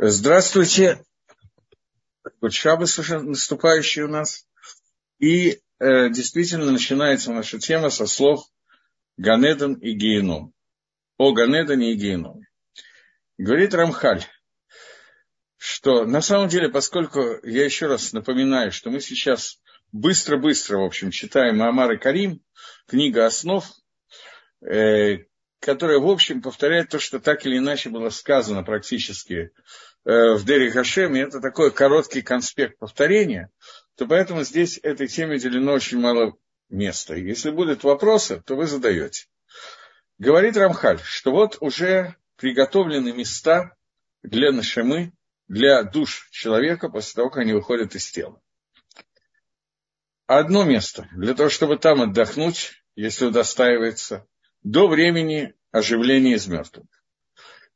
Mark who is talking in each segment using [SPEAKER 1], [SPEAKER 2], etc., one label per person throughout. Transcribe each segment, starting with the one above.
[SPEAKER 1] Здравствуйте. Вот Шабас уже наступающий у нас. И э, действительно начинается наша тема со слов Ганедон и Геном. О Ганедоне и Геном. Говорит Рамхаль, что на самом деле, поскольку я еще раз напоминаю, что мы сейчас быстро-быстро, в общем, читаем Амар и Карим, книга основ, э, которая, в общем, повторяет то, что так или иначе было сказано практически в Дери Хашем, и это такой короткий конспект повторения, то поэтому здесь этой теме уделено очень мало места. Если будут вопросы, то вы задаете. Говорит Рамхаль, что вот уже приготовлены места для нашемы, для душ человека после того, как они выходят из тела. Одно место для того, чтобы там отдохнуть, если удостаивается, до времени оживления из мертвых.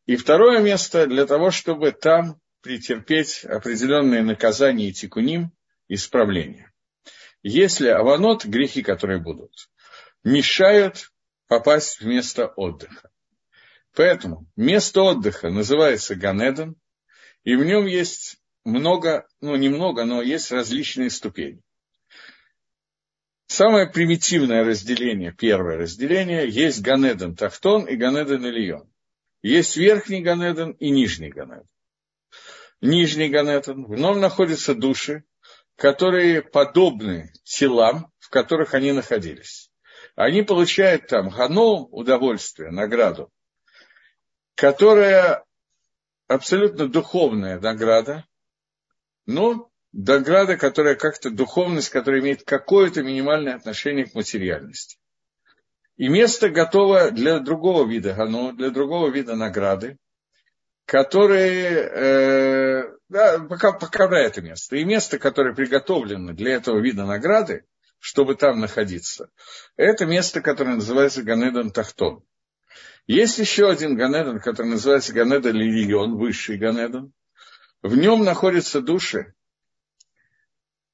[SPEAKER 1] И второе место для того, чтобы там претерпеть определенные наказания и тикуним, исправления. Если аванот, грехи, которые будут, мешают попасть в место отдыха. Поэтому место отдыха называется Ганедон, и в нем есть много, ну немного, но есть различные ступени. Самое примитивное разделение, первое разделение, есть Ганеден Тахтон и Ганеден Ильон. Есть верхний Ганеден и нижний Ганеден. Нижний Ганеден, в нем находятся души, которые подобны телам, в которых они находились. Они получают там гану, удовольствие, награду, которая абсолютно духовная награда, но награда, которая как-то духовность, которая имеет какое-то минимальное отношение к материальности. И место готово для другого вида гано, для другого вида награды, которые, э, да, пока, пока это место. И место, которое приготовлено для этого вида награды, чтобы там находиться, это место, которое называется Ганедан Тахтон. Есть еще один Ганедан, который называется Ганедан Лилион, высший Ганедан. В нем находятся души,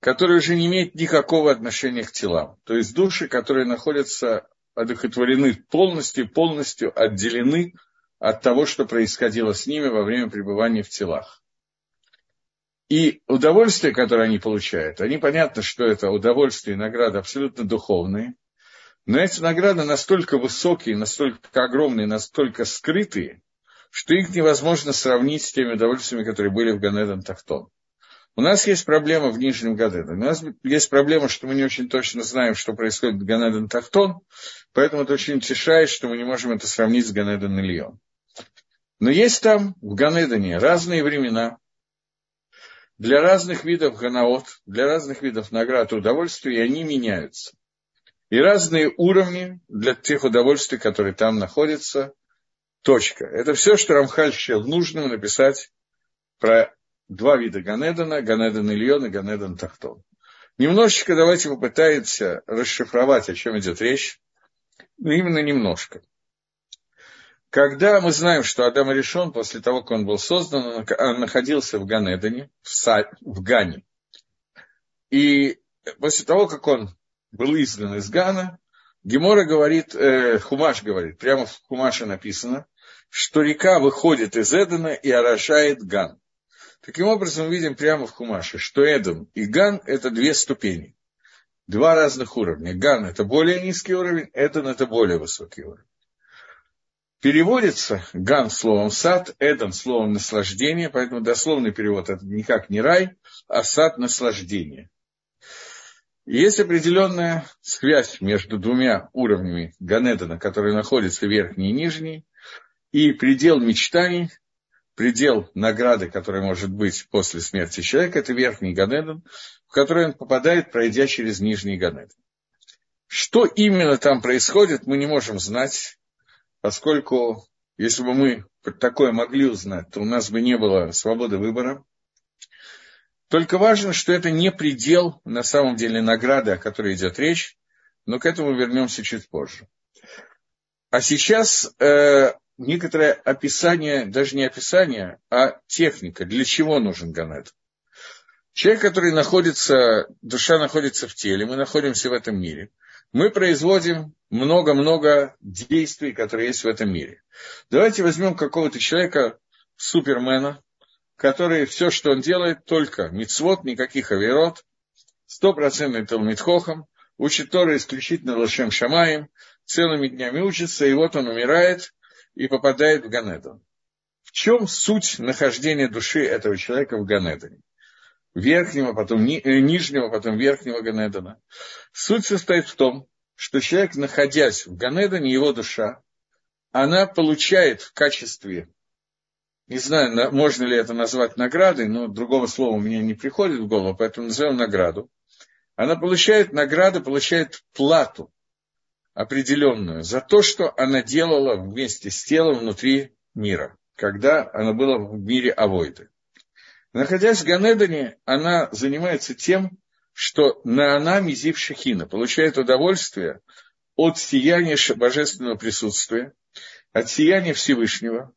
[SPEAKER 1] которые уже не имеют никакого отношения к телам. То есть души, которые находятся одухотворены полностью, полностью отделены от того, что происходило с ними во время пребывания в телах. И удовольствие, которое они получают, они понятно, что это удовольствие и награды абсолютно духовные, но эти награды настолько высокие, настолько огромные, настолько скрытые, что их невозможно сравнить с теми удовольствиями, которые были в Ганедон Тахтон. У нас есть проблема в Нижнем Гадене. У нас есть проблема, что мы не очень точно знаем, что происходит в Ганеден Тахтон, поэтому это очень утешает, что мы не можем это сравнить с Ганеден Ильон. Но есть там в Ганедане разные времена, для разных видов ганаот, для разных видов наград и удовольствий, и они меняются. И разные уровни для тех удовольствий, которые там находятся. Точка. Это все, что Рамхаль счел нужным написать про два вида Ганедана, Ганедан Ильон и Ганедан Тахтон. Немножечко давайте попытаемся расшифровать, о чем идет речь. Ну, именно немножко. Когда мы знаем, что Адам решен после того, как он был создан, он находился в Ганедане, в, Са, в Гане. И после того, как он был изгнан из Гана, Гемора говорит, э, Хумаш говорит, прямо в Хумаше написано, что река выходит из Эдена и орошает Ган. Таким образом, мы видим прямо в Хумаше, что Эден и Ган – это две ступени. Два разных уровня. Ган – это более низкий уровень, Эден – это более высокий уровень. Переводится Ган словом сад, Эден словом наслаждение, поэтому дословный перевод – это никак не рай, а сад наслаждения. Есть определенная связь между двумя уровнями Ганедана, которые находятся верхний и нижний, и предел мечтаний, предел награды, который может быть после смерти человека, это верхний Ганедон, в который он попадает, пройдя через нижний Ганедон. Что именно там происходит, мы не можем знать, поскольку если бы мы такое могли узнать, то у нас бы не было свободы выбора. Только важно, что это не предел, на самом деле, награды, о которой идет речь, но к этому вернемся чуть позже. А сейчас э, некоторое описание, даже не описание, а техника, для чего нужен Ганед. Человек, который находится, душа находится в теле, мы находимся в этом мире. Мы производим много-много действий, которые есть в этом мире. Давайте возьмем какого-то человека, супермена, который все, что он делает, только мицвод, никаких аверот, стопроцентный Талмитхохом, учит Тора исключительно Лашем Шамаем, целыми днями учится, и вот он умирает и попадает в Ганеду. В чем суть нахождения души этого человека в Ганедане? Верхнего, потом ни, э, нижнего, потом верхнего Ганедана. Суть состоит в том, что человек, находясь в Ганедане, его душа, она получает в качестве, не знаю, можно ли это назвать наградой, но другого слова у меня не приходит в голову, поэтому назовем награду. Она получает награду, получает плату определенную за то, что она делала вместе с телом внутри мира, когда она была в мире Авойды. Находясь в Ганедане, она занимается тем, что на она мизив шахина, получает удовольствие от сияния божественного присутствия, от сияния Всевышнего.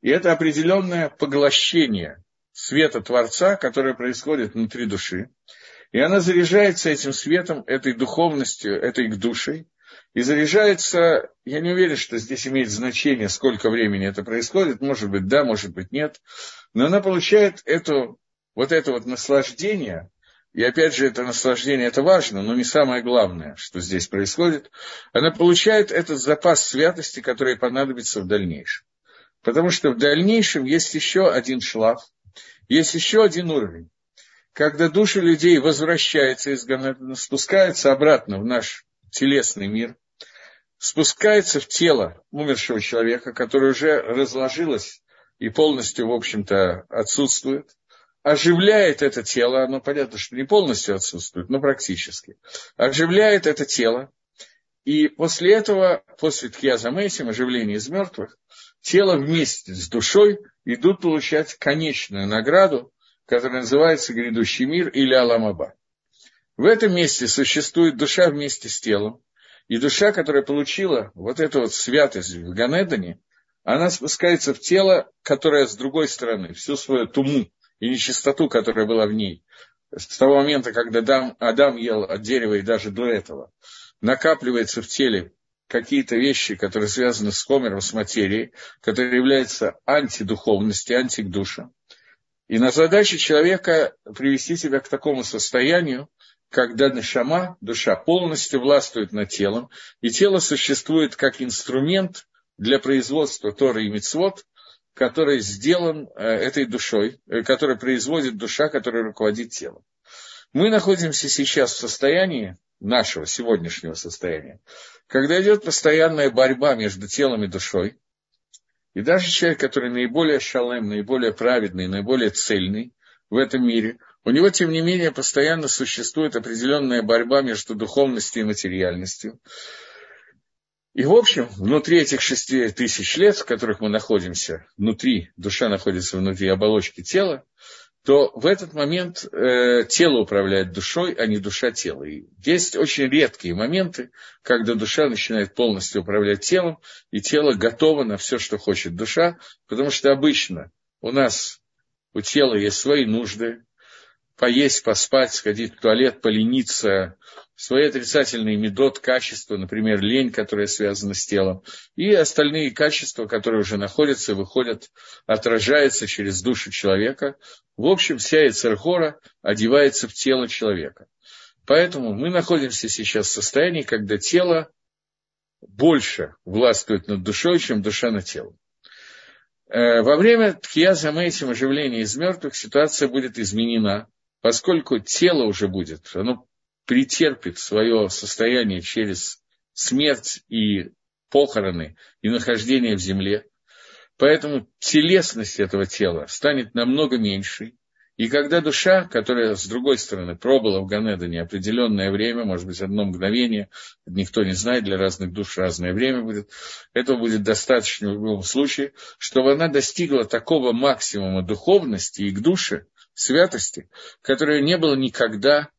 [SPEAKER 1] И это определенное поглощение света Творца, которое происходит внутри души. И она заряжается этим светом, этой духовностью, этой душей, и заряжается, я не уверен, что здесь имеет значение, сколько времени это происходит, может быть, да, может быть, нет, но она получает эту, вот это вот наслаждение, и опять же, это наслаждение, это важно, но не самое главное, что здесь происходит, она получает этот запас святости, который понадобится в дальнейшем. Потому что в дальнейшем есть еще один шлаф, есть еще один уровень. Когда души людей возвращаются из Ганедана, спускаются обратно в наш телесный мир, спускается в тело умершего человека, которое уже разложилось и полностью, в общем-то, отсутствует, оживляет это тело, оно понятно, что не полностью отсутствует, но практически, оживляет это тело, и после этого, после Тхьязамейсим, оживления из мертвых, тело вместе с душой идут получать конечную награду, которая называется грядущий мир или Аламаба. В этом месте существует душа вместе с телом, и душа, которая получила вот эту вот святость в Ганедане, она спускается в тело, которое с другой стороны, всю свою туму и нечистоту, которая была в ней, с того момента, когда Адам, Адам ел от дерева и даже до этого, накапливается в теле какие-то вещи, которые связаны с комером, с материей, которые являются антидуховностью, антидушем. И на задаче человека привести себя к такому состоянию, когда нашама, душа, полностью властвует над телом, и тело существует как инструмент для производства Торы и Мицвод, который сделан э, этой душой, э, который производит душа, которая руководит телом. Мы находимся сейчас в состоянии нашего сегодняшнего состояния, когда идет постоянная борьба между телом и душой, и даже человек, который наиболее шалем, наиболее праведный, наиболее цельный в этом мире, у него, тем не менее, постоянно существует определенная борьба между духовностью и материальностью. И, в общем, внутри этих шести тысяч лет, в которых мы находимся, внутри, душа находится внутри оболочки тела, то в этот момент э, тело управляет душой, а не душа тела. И есть очень редкие моменты, когда душа начинает полностью управлять телом, и тело готово на все, что хочет душа, потому что обычно у нас у тела есть свои нужды, поесть, поспать, сходить в туалет, полениться, свои отрицательные медот, качества, например, лень, которая связана с телом, и остальные качества, которые уже находятся, выходят, отражаются через душу человека. В общем, вся Эцерхора одевается в тело человека. Поэтому мы находимся сейчас в состоянии, когда тело больше властвует над душой, чем душа над телом. Э, во время тхия замейтим оживления из мертвых ситуация будет изменена поскольку тело уже будет, оно претерпит свое состояние через смерть и похороны и нахождение в земле, поэтому телесность этого тела станет намного меньшей, и когда душа, которая, с другой стороны, пробыла в Ганеда неопределенное время, может быть, одно мгновение, никто не знает, для разных душ разное время будет, этого будет достаточно в любом случае, чтобы она достигла такого максимума духовности и к душе, святости, которой не было никогда,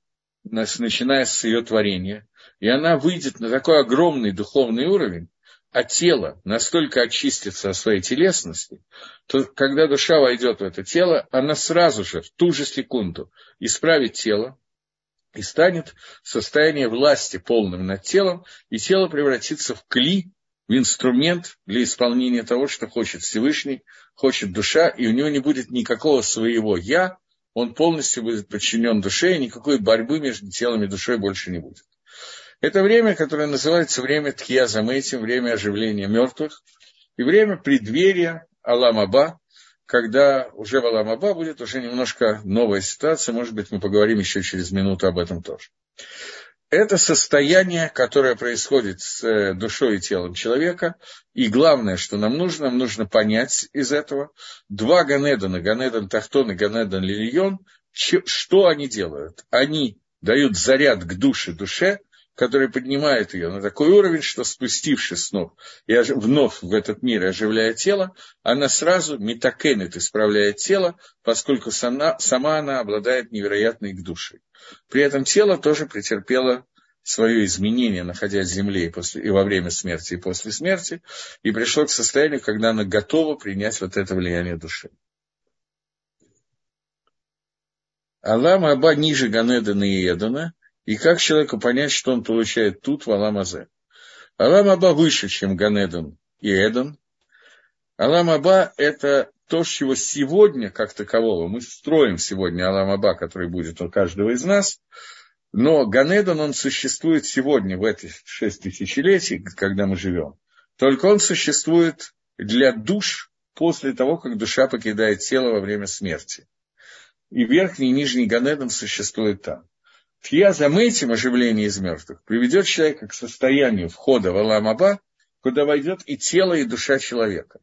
[SPEAKER 1] начиная с ее творения. И она выйдет на такой огромный духовный уровень, а тело настолько очистится от своей телесности, то когда душа войдет в это тело, она сразу же, в ту же секунду, исправит тело и станет в состоянии власти полным над телом, и тело превратится в кли, в инструмент для исполнения того, что хочет Всевышний, хочет душа, и у него не будет никакого своего «я», он полностью будет подчинен душе, и никакой борьбы между телом и душой больше не будет. Это время, которое называется время Тхия Заметим, время оживления мертвых, и время преддверия Аламаба, когда уже в Аламаба будет уже немножко новая ситуация, может быть, мы поговорим еще через минуту об этом тоже. Это состояние, которое происходит с э, душой и телом человека. И главное, что нам нужно, нам нужно понять из этого. Два Ганедана, Ганедан Тахтон и Ганедан Лильон, что они делают? Они дают заряд к душе душе, который поднимает ее на такой уровень, что спустившись снов и вновь в этот мир оживляя тело, она сразу метакенет исправляет тело, поскольку сама, сама она обладает невероятной душе. При этом тело тоже претерпело свое изменение, находясь в земле и, после, и во время смерти, и после смерти, и пришло к состоянию, когда оно готово принять вот это влияние души. Аллам Аба ниже Ганедана и Едана, и как человеку понять, что он получает тут в Алам Азе. Алам Аба выше, чем Ганедан и Эдан. Алам Аба – это то, с чего сегодня, как такового, мы строим сегодня Аламаба, который будет у каждого из нас, но Ганедон, он существует сегодня, в эти шесть тысячелетий, когда мы живем. Только он существует для душ после того, как душа покидает тело во время смерти. И верхний и нижний Ганедон существует там. Тья этим оживление из мертвых, приведет человека к состоянию входа в Аламаба, куда войдет и тело, и душа человека.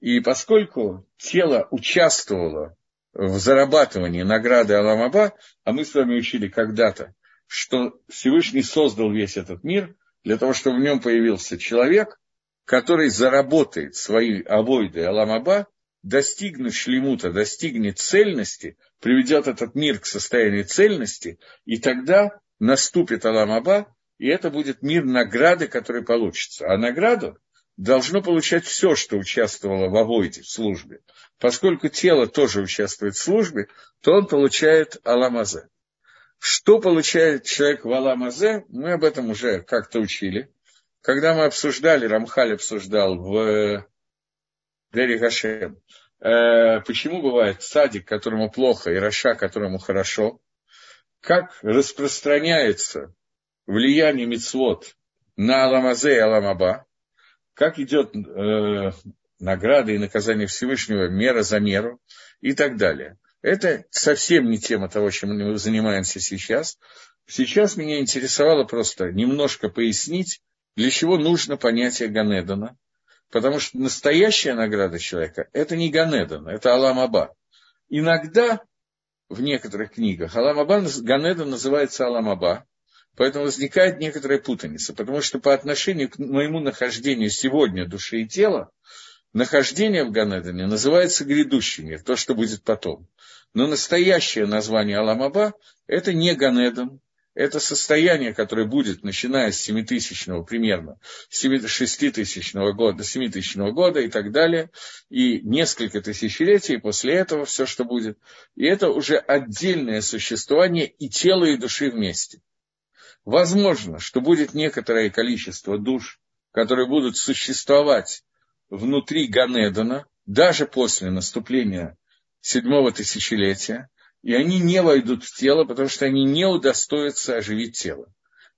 [SPEAKER 1] И поскольку тело участвовало в зарабатывании награды Аламаба, а мы с вами учили когда-то, что Всевышний создал весь этот мир для того, чтобы в нем появился человек, который заработает свои авойды Аламаба, достигнет шлемута, достигнет цельности, приведет этот мир к состоянию цельности, и тогда наступит Аламаба, и это будет мир награды, который получится. А награду должно получать все, что участвовало в авойде, в службе. Поскольку тело тоже участвует в службе, то он получает аламазе. Что получает человек в аламазе, мы об этом уже как-то учили. Когда мы обсуждали, Рамхаль обсуждал в Дери Гашем, э, почему бывает садик, которому плохо, и Раша, которому хорошо, как распространяется влияние мицвод на Аламазе и Аламаба, как идет э, награда и наказание Всевышнего, мера за меру и так далее. Это совсем не тема того, чем мы занимаемся сейчас. Сейчас меня интересовало просто немножко пояснить, для чего нужно понятие Ганедана, потому что настоящая награда человека – это не Ганедан, это Аламаба. Иногда в некоторых книгах Аламаба, Ганедан называется Аламаба, Поэтому возникает некоторая путаница, потому что по отношению к моему нахождению сегодня души и тела, нахождение в Ганедане называется грядущий мир, то, что будет потом. Но настоящее название Аламаба – это не Ганедан, это состояние, которое будет, начиная с 7000 примерно, 6000 года, 7000 года и так далее, и несколько тысячелетий после этого все, что будет. И это уже отдельное существование и тела, и души вместе – Возможно, что будет некоторое количество душ, которые будут существовать внутри Ганедана, даже после наступления седьмого тысячелетия, и они не войдут в тело, потому что они не удостоятся оживить тело.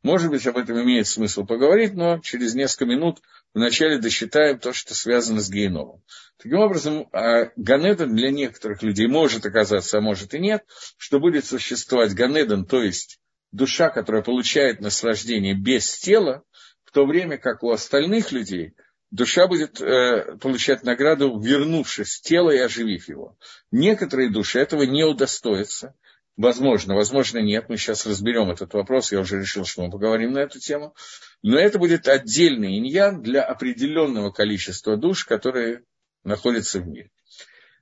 [SPEAKER 1] Может быть, об этом имеет смысл поговорить, но через несколько минут вначале досчитаем то, что связано с геном. Таким образом, а, Ганедан для некоторых людей может оказаться, а может и нет, что будет существовать Ганедан, то есть душа, которая получает наслаждение без тела, в то время как у остальных людей душа будет э, получать награду, вернувшись в тело и оживив его. Некоторые души этого не удостоятся. Возможно, возможно, нет. Мы сейчас разберем этот вопрос. Я уже решил, что мы поговорим на эту тему. Но это будет отдельный иньян для определенного количества душ, которые находятся в мире.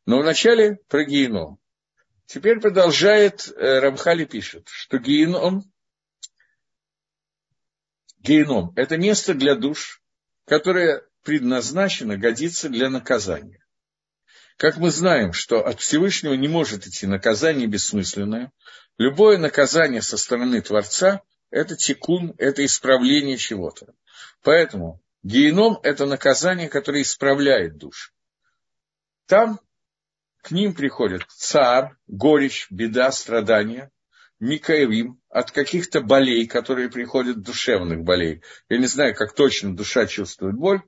[SPEAKER 1] Но вначале про геном. Теперь продолжает э, Рамхали пишет, что геном, геном – это место для душ, которое предназначено, годится для наказания. Как мы знаем, что от Всевышнего не может идти наказание бессмысленное, любое наказание со стороны Творца – это тикун, это исправление чего-то. Поэтому геном – это наказание, которое исправляет душу. там к ним приходит царь, горечь, беда, страдания, Микаевим, от каких-то болей, которые приходят, душевных болей. Я не знаю, как точно душа чувствует боль,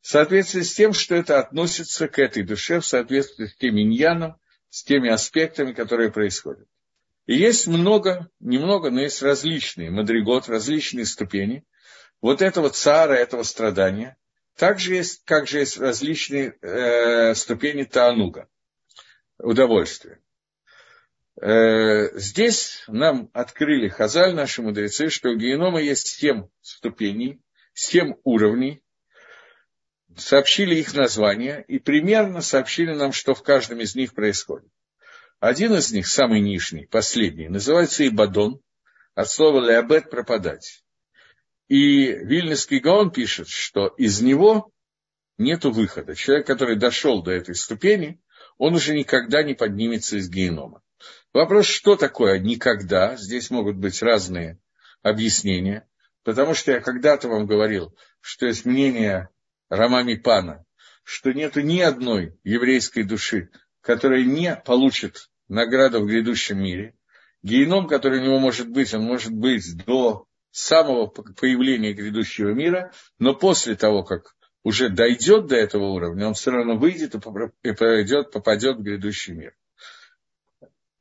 [SPEAKER 1] в соответствии с тем, что это относится к этой душе, в соответствии с тем иньяном, с теми аспектами, которые происходят. И есть много, немного, но есть различные мадригот, различные ступени вот этого цара, этого страдания. Также есть, как же есть различные э, ступени таануга, удовольствия. Э, здесь нам открыли Хазаль, наши мудрецы, что у генома есть семь ступеней, семь уровней, сообщили их названия и примерно сообщили нам, что в каждом из них происходит. Один из них, самый нижний, последний, называется Ибадон, от слова «леобет» – пропадать. И Вильнюсский Гаон пишет, что из него нет выхода. Человек, который дошел до этой ступени, он уже никогда не поднимется из генома. Вопрос, что такое никогда? Здесь могут быть разные объяснения. Потому что я когда-то вам говорил, что есть мнение Рамами Пана, что нет ни одной еврейской души, которая не получит награду в грядущем мире. Геном, который у него может быть, он может быть до самого появления грядущего мира, но после того, как уже дойдет до этого уровня, он все равно выйдет и пройдет, попадет в грядущий мир.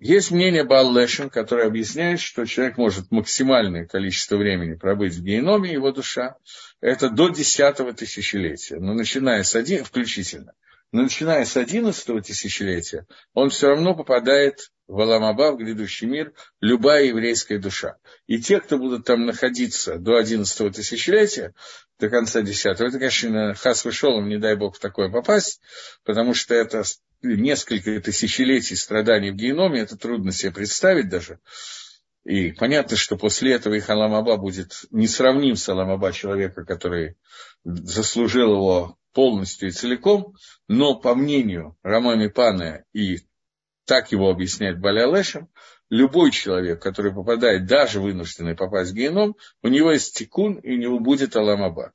[SPEAKER 1] Есть мнение Баллешин, которое объясняет, что человек может максимальное количество времени пробыть в геноме, его душа, это до десятого тысячелетия, но начиная с один, включительно, но начиная с одиннадцатого тысячелетия, он все равно попадает в Аламаба, в грядущий мир, любая еврейская душа. И те, кто будут там находиться до одиннадцатого тысячелетия, до конца десятого, это, конечно, хас вышел, не дай бог в такое попасть, потому что это несколько тысячелетий страданий в геноме, это трудно себе представить даже. И понятно, что после этого их Аламаба будет несравним с Аламаба человека, который заслужил его полностью и целиком, но по мнению Рамами Пана и так его объясняет Балялешем, любой человек, который попадает, даже вынужденный попасть в геном, у него есть тикун, и у него будет Аламаба.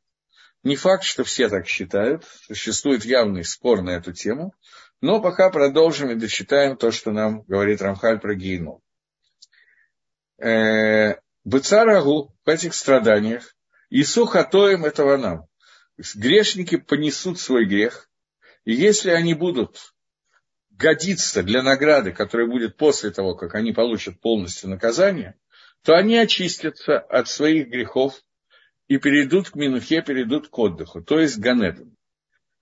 [SPEAKER 1] Не факт, что все так считают, существует явный спор на эту тему, но пока продолжим и дочитаем то, что нам говорит Рамхаль про Гейну. Э, Быцарагу в этих страданиях, Ису хатоем этого нам. Грешники понесут свой грех, и если они будут годиться для награды, которая будет после того, как они получат полностью наказание, то они очистятся от своих грехов и перейдут к Минухе, перейдут к отдыху, то есть к Ганеду.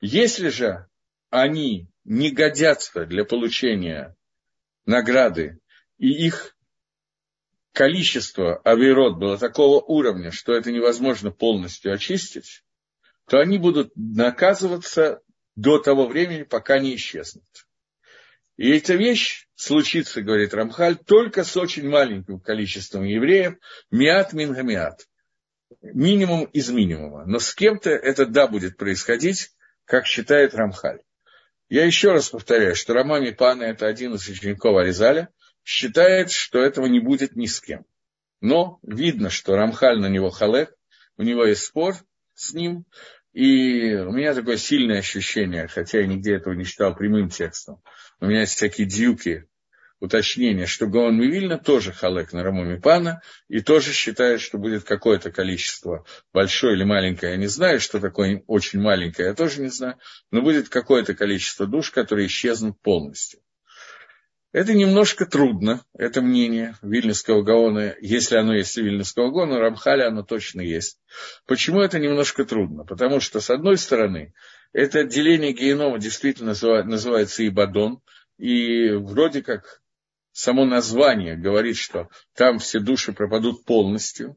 [SPEAKER 1] Если же они не годятся для получения награды, и их количество авирот было такого уровня, что это невозможно полностью очистить, то они будут наказываться до того времени, пока не исчезнут. И эта вещь случится, говорит Рамхаль, только с очень маленьким количеством евреев, миат мингамиат, минимум из минимума. Но с кем-то это да будет происходить, как считает Рамхаль. Я еще раз повторяю, что Рамами Пана – это один из учеников Аризаля, считает, что этого не будет ни с кем. Но видно, что Рамхаль на него халек, у него есть спор с ним, и у меня такое сильное ощущение, хотя я нигде этого не читал прямым текстом, у меня есть всякие дюки, уточнения, что Гаон Мивильна тоже халек на Раму Пана и тоже считает, что будет какое-то количество, большое или маленькое, я не знаю, что такое очень маленькое, я тоже не знаю, но будет какое-то количество душ, которые исчезнут полностью. Это немножко трудно, это мнение Вильнюсского Гаона, если оно есть у Вильнюсского Гаона, Рамхаля оно точно есть. Почему это немножко трудно? Потому что, с одной стороны, это отделение генома действительно называется Ибадон, и вроде как само название говорит, что там все души пропадут полностью.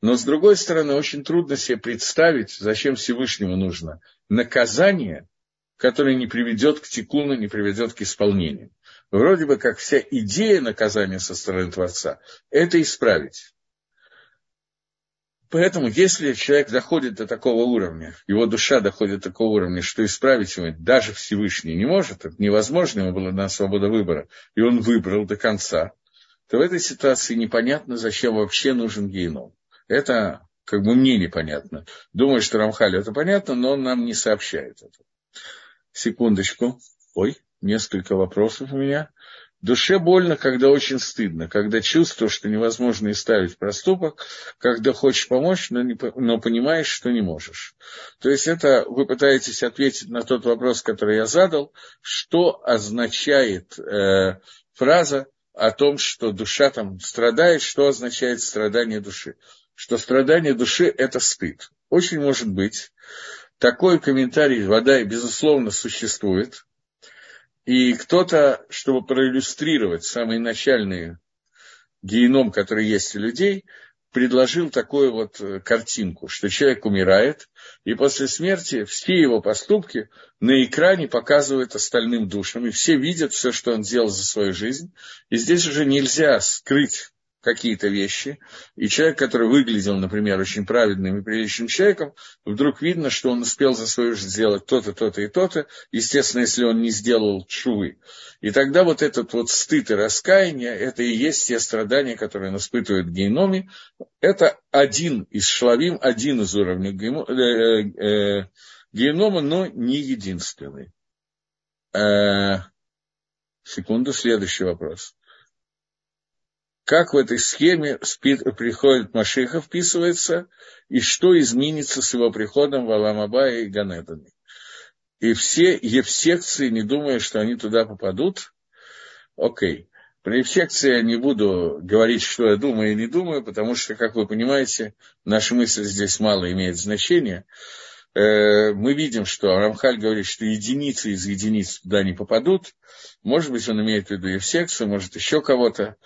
[SPEAKER 1] Но, с другой стороны, очень трудно себе представить, зачем Всевышнему нужно наказание, которое не приведет к текуну, не приведет к исполнению. Вроде бы как вся идея наказания со стороны Творца – это исправить. Поэтому, если человек доходит до такого уровня, его душа доходит до такого уровня, что исправить его даже Всевышний не может, это невозможно, ему была дана свобода выбора, и он выбрал до конца, то в этой ситуации непонятно, зачем вообще нужен геном. Это как бы мне непонятно. Думаю, что Рамхалю это понятно, но он нам не сообщает это. Секундочку. Ой, несколько вопросов у меня. Душе больно, когда очень стыдно, когда чувствуешь, что невозможно исправить проступок, когда хочешь помочь, но, не, но понимаешь, что не можешь. То есть это вы пытаетесь ответить на тот вопрос, который я задал, что означает э, фраза о том, что душа там страдает, что означает страдание души. Что страдание души – это стыд. Очень может быть, такой комментарий вода, безусловно, существует – и кто-то, чтобы проиллюстрировать самый начальный геном, который есть у людей, предложил такую вот э, картинку, что человек умирает, и после смерти все его поступки на экране показывают остальным душам, и все видят все, что он сделал за свою жизнь. И здесь уже нельзя скрыть какие-то вещи, и человек, который выглядел, например, очень праведным и приличным человеком, вдруг видно, что он успел за свою жизнь сделать то-то, то-то и то-то, естественно, если он не сделал чувы. И тогда вот этот вот стыд и раскаяние, это и есть те страдания, которые он испытывает в геноме. Это один из шлавим, один из уровней э, генома, но не единственный. Э, секунду, следующий вопрос как в этой схеме приходит Машиха, вписывается, и что изменится с его приходом в Аламабае и Ганедане. И все евсекции, не думая, что они туда попадут, окей. При евсекции я не буду говорить, что я думаю и не думаю, потому что, как вы понимаете, наша мысль здесь мало имеет значения. Э, мы видим, что Рамхаль говорит, что единицы из единиц туда не попадут. Может быть, он имеет в виду евсекцию, может, еще кого-то.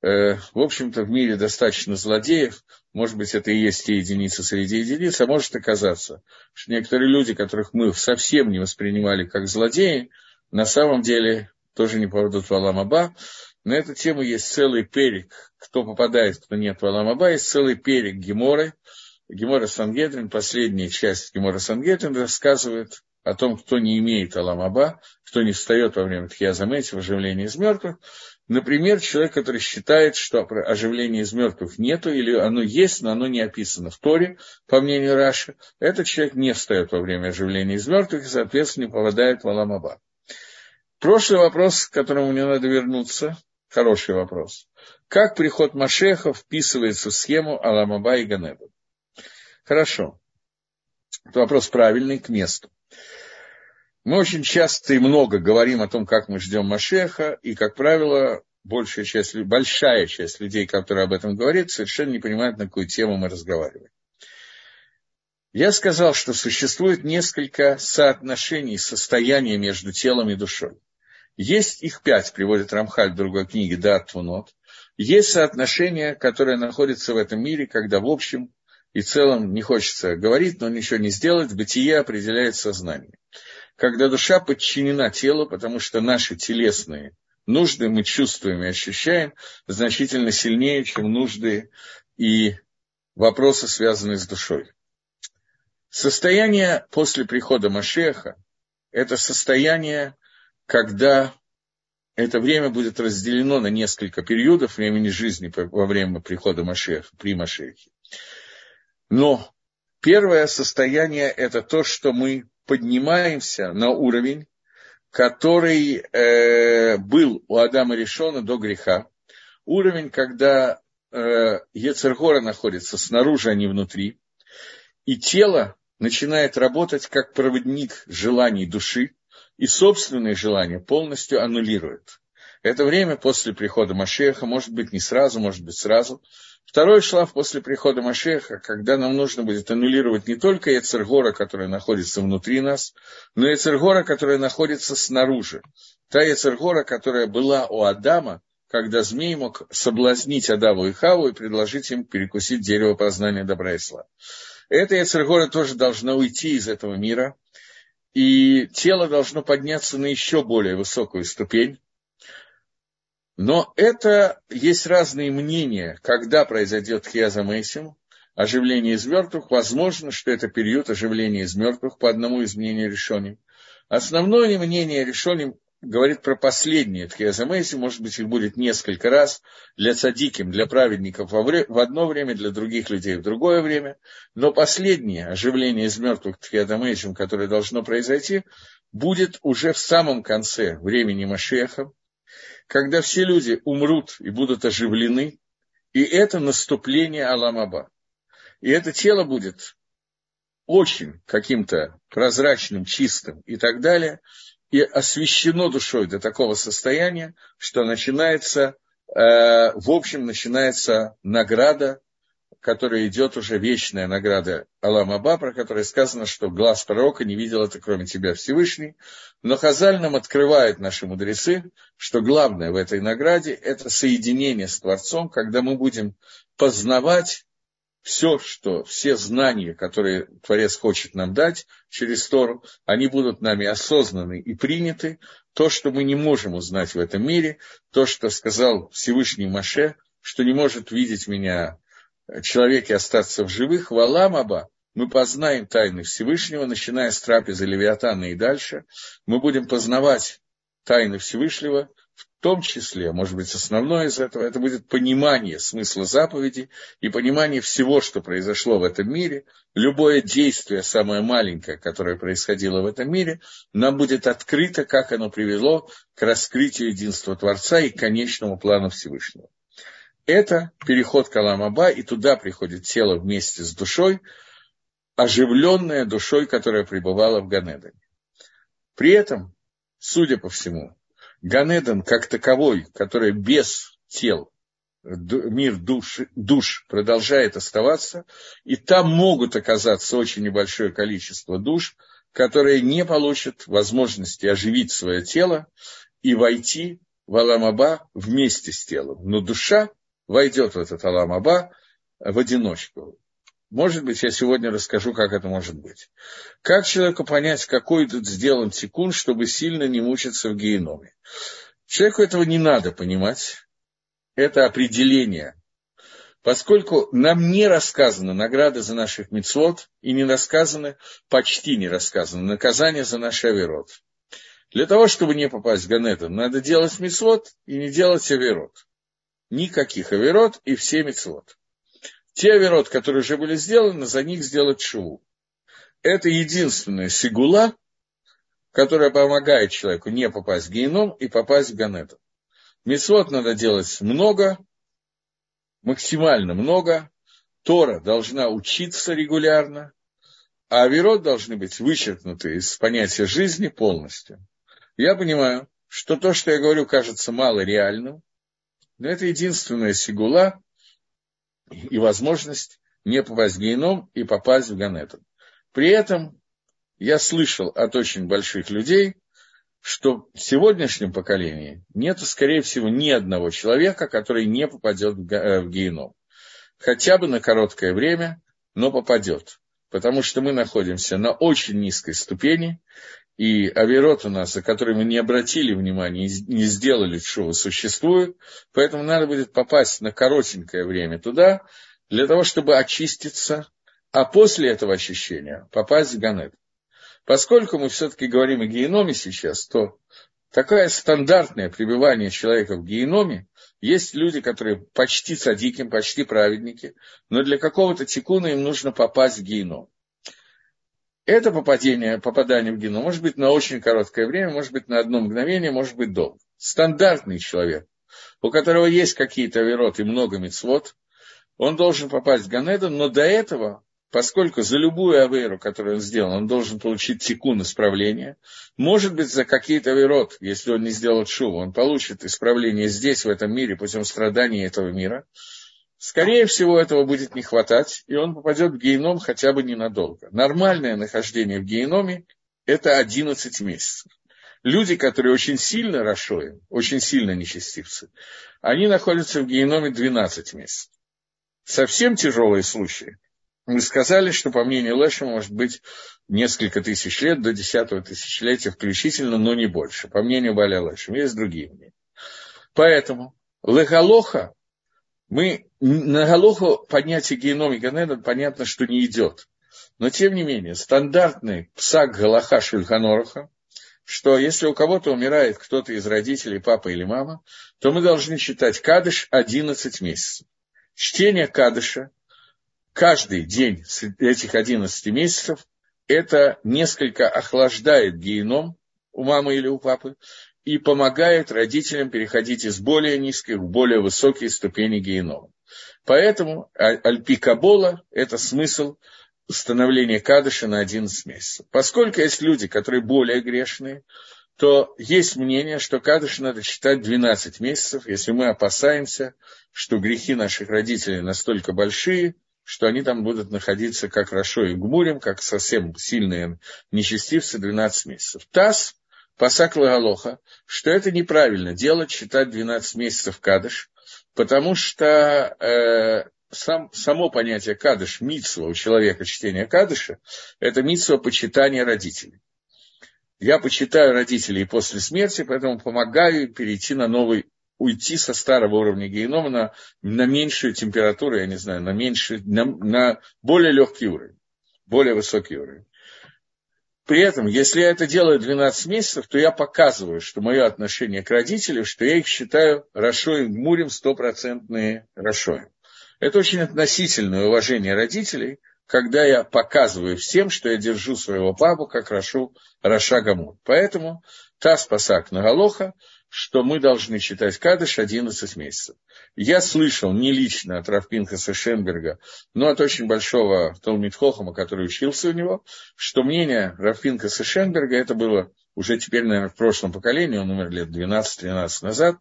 [SPEAKER 1] Э, в общем-то, в мире достаточно злодеев, может быть, это и есть те единицы среди единиц, а может оказаться, что некоторые люди, которых мы совсем не воспринимали как злодеи, на самом деле тоже не попадут в Аламаба. На эту тему есть целый перек, кто попадает, кто нет в Аламаба, есть целый перек Геморы. Гемора Сангедрин, последняя часть Гемора Сангедрин рассказывает о том, кто не имеет Аламаба, кто не встает во время Тхиазамети, в оживлении из мертвых, Например, человек, который считает, что оживления из мертвых нету, или оно есть, но оно не описано в Торе, по мнению Раши, этот человек не встает во время оживления из мертвых и, соответственно, не попадает в Аламаба. Прошлый вопрос, к которому мне надо вернуться, хороший вопрос. Как приход Машеха вписывается в схему Аламаба и Ганеба? Хорошо. Это вопрос правильный, к месту. Мы очень часто и много говорим о том, как мы ждем Машеха, и, как правило, большая часть, большая часть людей, которые об этом говорят, совершенно не понимают, на какую тему мы разговариваем. Я сказал, что существует несколько соотношений состояния между телом и душой. Есть их пять, приводит Рамхаль в другой книге «Да, Твунот». Есть соотношение, которое находится в этом мире, когда в общем и целом не хочется говорить, но ничего не сделать, бытие определяет сознание когда душа подчинена телу, потому что наши телесные нужды мы чувствуем и ощущаем значительно сильнее, чем нужды и вопросы, связанные с душой. Состояние после прихода Машеха – это состояние, когда это время будет разделено на несколько периодов времени жизни во время прихода Машеха, при Машехе. Но первое состояние – это то, что мы поднимаемся на уровень, который э, был у Адама Решона до греха. Уровень, когда э, Ецергора находится снаружи, а не внутри. И тело начинает работать как проводник желаний души, и собственные желания полностью аннулирует. Это время после прихода Машеха, может быть, не сразу, может быть, сразу, Второй шлаф после прихода Машеха, когда нам нужно будет аннулировать не только Ецергора, которая находится внутри нас, но и Ецергора, которая находится снаружи. Та Ецергора, которая была у Адама, когда змей мог соблазнить Адаву и Хаву и предложить им перекусить дерево познания добра и зла. Эта Ецергора тоже должна уйти из этого мира, и тело должно подняться на еще более высокую ступень, но это есть разные мнения, когда произойдет Хиаза Мейсим, оживление из мертвых. Возможно, что это период оживления из мертвых по одному из мнений решений. Основное мнение решений говорит про последнее Тхиаза может быть, их будет несколько раз для цадиким, для праведников в одно время, для других людей в другое время. Но последнее оживление из мертвых Тхиаза которое должно произойти, будет уже в самом конце времени Машеха, когда все люди умрут и будут оживлены, и это наступление Аламаба. И это тело будет очень каким-то прозрачным, чистым и так далее, и освещено душой до такого состояния, что начинается, э, в общем, начинается награда которой идет уже вечная награда Аламаба, про которую сказано, что глаз пророка не видел это, кроме тебя, Всевышний. Но Хазаль нам открывает наши мудрецы, что главное в этой награде – это соединение с Творцом, когда мы будем познавать все, что, все знания, которые Творец хочет нам дать через Тору, они будут нами осознаны и приняты. То, что мы не можем узнать в этом мире, то, что сказал Всевышний Маше, что не может видеть меня человеке остаться в живых, в Аламаба, мы познаем тайны Всевышнего, начиная с трапезы Левиатана и дальше. Мы будем познавать тайны Всевышнего, в том числе, может быть, основное из этого, это будет понимание смысла заповеди и понимание всего, что произошло в этом мире. Любое действие, самое маленькое, которое происходило в этом мире, нам будет открыто, как оно привело к раскрытию единства Творца и конечному плану Всевышнего это переход к Аламаба, и туда приходит тело вместе с душой, оживленная душой, которая пребывала в Ганедане. При этом, судя по всему, Ганедан как таковой, который без тел, мир душ, душ продолжает оставаться, и там могут оказаться очень небольшое количество душ, которые не получат возможности оживить свое тело и войти в Аламаба вместе с телом. Но душа войдет в этот Алам Аба в одиночку. Может быть, я сегодня расскажу, как это может быть. Как человеку понять, какой тут сделан тикун, чтобы сильно не мучиться в геноме? Человеку этого не надо понимать. Это определение. Поскольку нам не рассказаны награды за наших мецвод и не рассказаны, почти не рассказаны, наказание за наш авирот. Для того, чтобы не попасть в Ганетон, надо делать мецвод и не делать авирот никаких аверот и все мецвод. Те аверот, которые уже были сделаны, за них сделать шуву. Это единственная сигула, которая помогает человеку не попасть в геном и попасть в ганету. Мецвод надо делать много, максимально много. Тора должна учиться регулярно, а аверот должны быть вычеркнуты из понятия жизни полностью. Я понимаю, что то, что я говорю, кажется мало реальным, но это единственная сигула и возможность не попасть в геном и попасть в Ганетон. При этом я слышал от очень больших людей, что в сегодняшнем поколении нет, скорее всего, ни одного человека, который не попадет в э, геном. Хотя бы на короткое время, но попадет. Потому что мы находимся на очень низкой ступени, и Аверот у нас, за который мы не обратили внимания не сделали шоу, существует, поэтому надо будет попасть на коротенькое время туда, для того, чтобы очиститься, а после этого очищения попасть в Ганет. Поскольку мы все-таки говорим о геноме сейчас, то такое стандартное пребывание человека в геноме, есть люди, которые почти садиким, почти праведники, но для какого-то тикуна им нужно попасть в геном. Это попадение, попадание в геном может быть на очень короткое время, может быть на одно мгновение, может быть долго. Стандартный человек, у которого есть какие-то вероты много мецвод, он должен попасть в Ганедан, но до этого, поскольку за любую аверу, которую он сделал, он должен получить тикун исправления, может быть, за какие-то верот, если он не сделал шуву, он получит исправление здесь, в этом мире, путем страдания этого мира – Скорее всего, этого будет не хватать, и он попадет в геном хотя бы ненадолго. Нормальное нахождение в геноме – это 11 месяцев. Люди, которые очень сильно рошоем, очень сильно нечестивцы, они находятся в геноме 12 месяцев. Совсем тяжелые случаи. Мы сказали, что, по мнению Леша, может быть несколько тысяч лет, до десятого тысячелетия включительно, но не больше. По мнению Баля Леша. Есть другие мнения. Поэтому Легалоха мы на Галуху поднятие геном и Ганедан понятно, что не идет. Но, тем не менее, стандартный псак Галаха Шульханоруха, что если у кого-то умирает кто-то из родителей, папа или мама, то мы должны читать Кадыш 11 месяцев. Чтение Кадыша каждый день этих 11 месяцев это несколько охлаждает геном у мамы или у папы и помогает родителям переходить из более низких в более высокие ступени генома. Поэтому альпи кабола – это смысл установления кадыша на 11 месяцев. Поскольку есть люди, которые более грешные, то есть мнение, что кадыш надо считать 12 месяцев, если мы опасаемся, что грехи наших родителей настолько большие, что они там будут находиться как Рашо и Гмурим, как совсем сильные нечестивцы 12 месяцев. Таз, Пасак Лагалоха, что это неправильно делать, считать 12 месяцев кадыш, потому что э, сам, само понятие кадыш, митсва у человека, чтение кадыша, это митсва почитания родителей. Я почитаю родителей после смерти, поэтому помогаю перейти на новый уйти со старого уровня генома на, на меньшую температуру, я не знаю, на, меньшую, на, на более легкий уровень, более высокий уровень. При этом, если я это делаю 12 месяцев, то я показываю, что мое отношение к родителям, что я их считаю Рашоем Гмурем, стопроцентные Рашоем. Это очень относительное уважение родителей, когда я показываю всем, что я держу своего папу, как Рашу Раша Гамур. Поэтому Тас Пасак Нагалоха что мы должны читать Кадыш 11 месяцев. Я слышал не лично от Рафпинхаса Шенберга, но от очень большого Талмитхохама, который учился у него, что мнение Рафпинхаса Шенберга, это было уже теперь, наверное, в прошлом поколении, он умер лет 12-13 назад,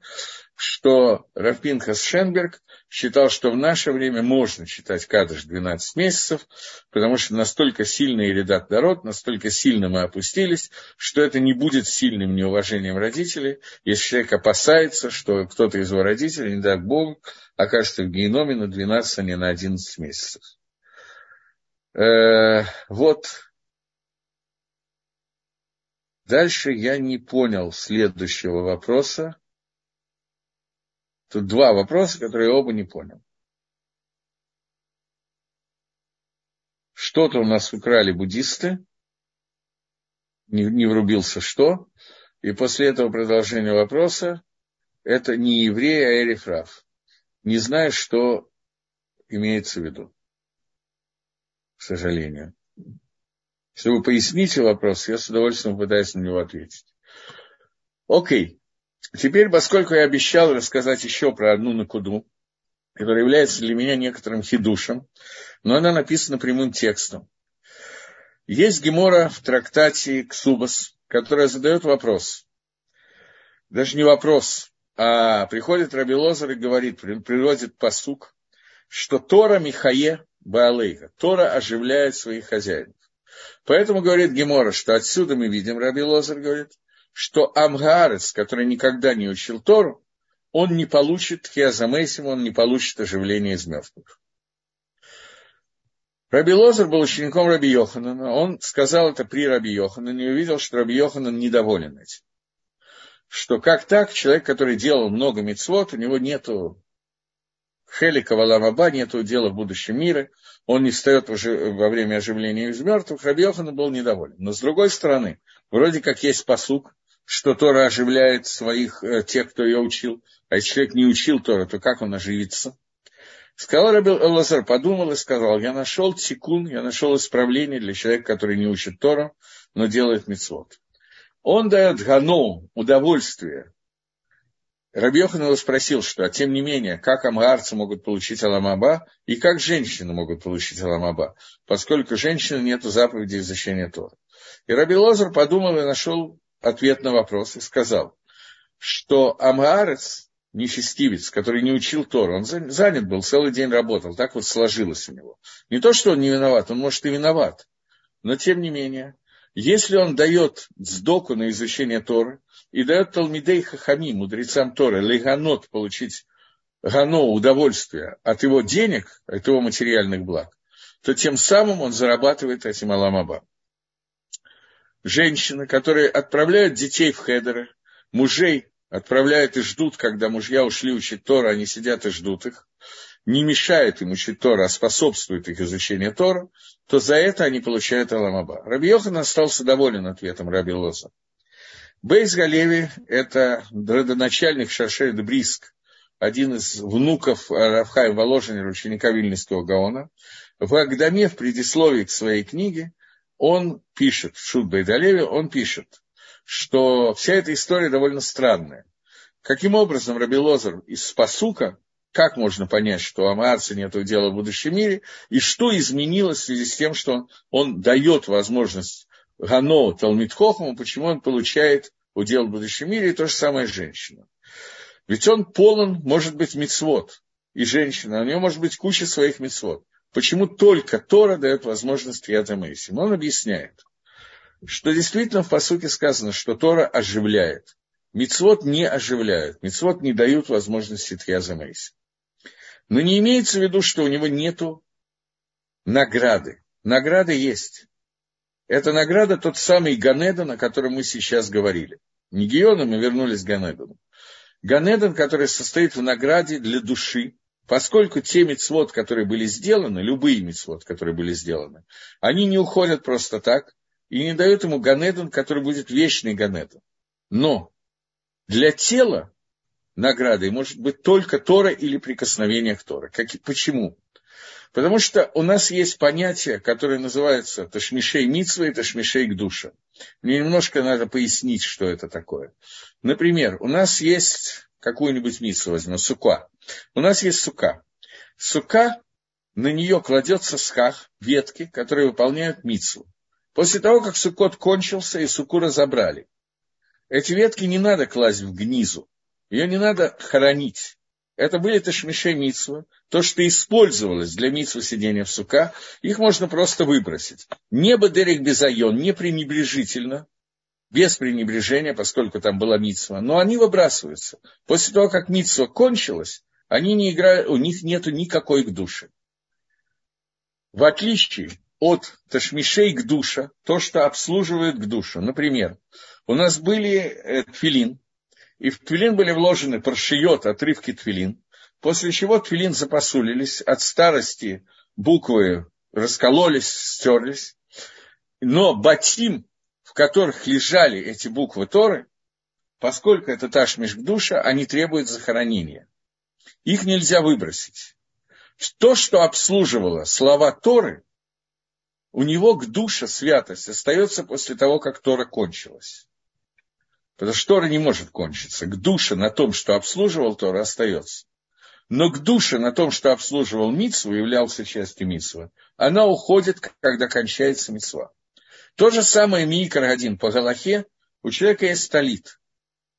[SPEAKER 1] что Рафпинхас Шенберг считал, что в наше время можно читать Кадыш 12 месяцев, потому что настолько сильный редак народ, настолько сильно мы опустились, что это не будет сильным неуважением родителей, если человек опасается, что кто-то из его родителей, не дай Бог, окажется в геноме на 12, а не на 11 месяцев. Э, вот. Дальше я не понял следующего вопроса. Тут два вопроса, которые я оба не понял. Что-то у нас украли буддисты, не, не врубился что, и после этого продолжения вопроса, это не еврей, а эрифраф. Не знаю, что имеется в виду, к сожалению. Если вы поясните вопрос, я с удовольствием пытаюсь на него ответить. Окей. Теперь, поскольку я обещал рассказать еще про одну накуду, которая является для меня некоторым хидушем, но она написана прямым текстом. Есть гемора в трактате Ксубас, которая задает вопрос. Даже не вопрос, а приходит Раби Лозер и говорит, приводит посук, что Тора Михае Баалейха, Тора оживляет своих хозяев. Поэтому говорит Гемора, что отсюда мы видим, Раби Лозер говорит, что Амгарец, который никогда не учил Тору, он не получит хиазамейсим, он не получит оживление из мертвых. Раби Лозер был учеником Раби Йоханана. Он сказал это при Раби Йоханане и увидел, что Раби Йоханан недоволен этим. Что как так, человек, который делал много мецвод, у него нету Хелика Валамаба, нету дела в будущем мире, он не встает во время оживления из мертвых, Раби Йоханан был недоволен. Но с другой стороны, вроде как есть посук, что Тора оживляет своих, э, тех, кто ее учил. А если человек не учил Тора, то как он оживится? Сказал Раби Лазар, подумал и сказал, я нашел тикун, я нашел исправление для человека, который не учит Тору, но делает мецвод. Он дает гану, удовольствие. Раби его спросил, что, а тем не менее, как амгарцы могут получить аламаба и как женщины могут получить аламаба, поскольку женщины нет заповеди изучения Тора. И Раби Лозер подумал и нашел ответ на вопрос и сказал, что Амаарец, нечестивец, который не учил Тору, он занят был, целый день работал, так вот сложилось у него. Не то, что он не виноват, он может и виноват, но тем не менее, если он дает сдоку на изучение Торы и дает Талмидей Хахами, мудрецам Торы, леганот получить гано, удовольствие от его денег, от его материальных благ, то тем самым он зарабатывает этим Аламаба женщины, которые отправляют детей в хедеры, мужей отправляют и ждут, когда мужья ушли учить Тора, они сидят и ждут их, не мешают им учить Тора, а способствуют их изучению Тора, то за это они получают Аламаба. Раби Йохан остался доволен ответом Раби Лоза. Бейс Галеви – это родоначальник Шашей Бриск, один из внуков Равхая Воложенера, ученика Вильнинского Гаона. В Агдаме, в предисловии к своей книге, он пишет, в Шут Байдалеве, он пишет, что вся эта история довольно странная. Каким образом Раби Лозер из Пасука, как можно понять, что у Амаарца нет дела в будущем мире, и что изменилось в связи с тем, что он дает возможность Гано Талмитхохому, почему он получает удел в будущем мире, и то же самое женщина. Ведь он полон, может быть, мицвод, и женщина, у нее может быть куча своих мицвод. Почему только Тора дает возможность Ядамейсим? Он объясняет, что действительно в посуке сказано, что Тора оживляет. Мицвод не оживляют, мицвод не дают возможности Тьяза Мейси. Но не имеется в виду, что у него нет награды. Награда есть. Это награда тот самый Ганедан, о котором мы сейчас говорили. Не Геона, мы вернулись к Ганедану. Ганедан, который состоит в награде для души, поскольку те мецвод, которые были сделаны, любые мецвод, которые были сделаны, они не уходят просто так и не дают ему Ганедан, который будет вечный Ганедан. Но для тела наградой может быть только Тора или прикосновение к Торе. Как, почему? Потому что у нас есть понятие, которое называется Ташмишей Митсва и Ташмишей к душе. Мне немножко надо пояснить, что это такое. Например, у нас есть какую-нибудь митсу возьмем, сука. У нас есть сука. Сука, на нее кладется сках, ветки, которые выполняют митсу. После того, как сукот кончился и суку разобрали, эти ветки не надо класть в гнизу, ее не надо хоронить. Это были ташмишей митсва, то, что использовалось для митсва сидения в сука, их можно просто выбросить. Небо Дерек Безайон не пренебрежительно, без пренебрежения, поскольку там была митсва, но они выбрасываются. После того, как митсва кончилась, они не играют, у них нет никакой к душе. В отличие от ташмишей к душа, то, что обслуживает к душу. Например, у нас были э, тфилин, и в твилин были вложены паршиот, отрывки твилин, после чего твилин запосулились, от старости буквы раскололись, стерлись, но батим, в которых лежали эти буквы Торы, поскольку это ташмиш душа, они требуют захоронения. Их нельзя выбросить. То, что обслуживало слова Торы, у него к душе святость остается после того, как Тора кончилась. Потому что Тора не может кончиться. К душе на том, что обслуживал Тора, остается. Но к душе на том, что обслуживал Мицву, являлся частью Мицвы, она уходит, когда кончается Мицва. То же самое Микр один по Галахе, у человека есть талит.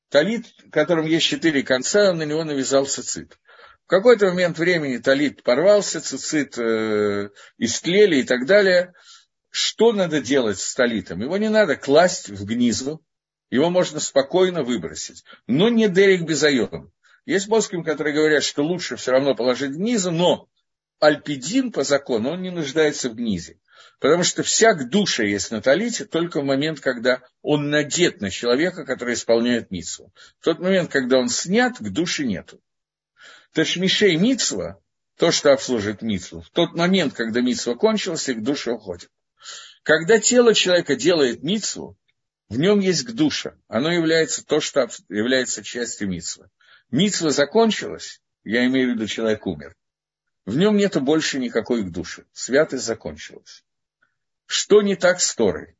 [SPEAKER 1] Талит, в котором есть четыре конца, на него навязался цит. В какой-то момент времени талит порвался, цицит э, истлели и так далее. Что надо делать с талитом? Его не надо класть в гнизу, его можно спокойно выбросить. Но не Дерек Безайон. Есть моским, которые говорят, что лучше все равно положить гнизу, но альпидин по закону, он не нуждается в гнизе. Потому что вся душа есть на талите только в момент, когда он надет на человека, который исполняет митсву. В тот момент, когда он снят, к душе нету. Ташмишей митсва, то, что обслуживает митсву, в тот момент, когда митсва кончилась, и к душе уходит. Когда тело человека делает митсву, в нем есть к душа. Оно является то, что является частью митсвы. Митсва закончилась, я имею в виду, человек умер. В нем нет больше никакой к душе. Святость закончилась. Что не так с Торой?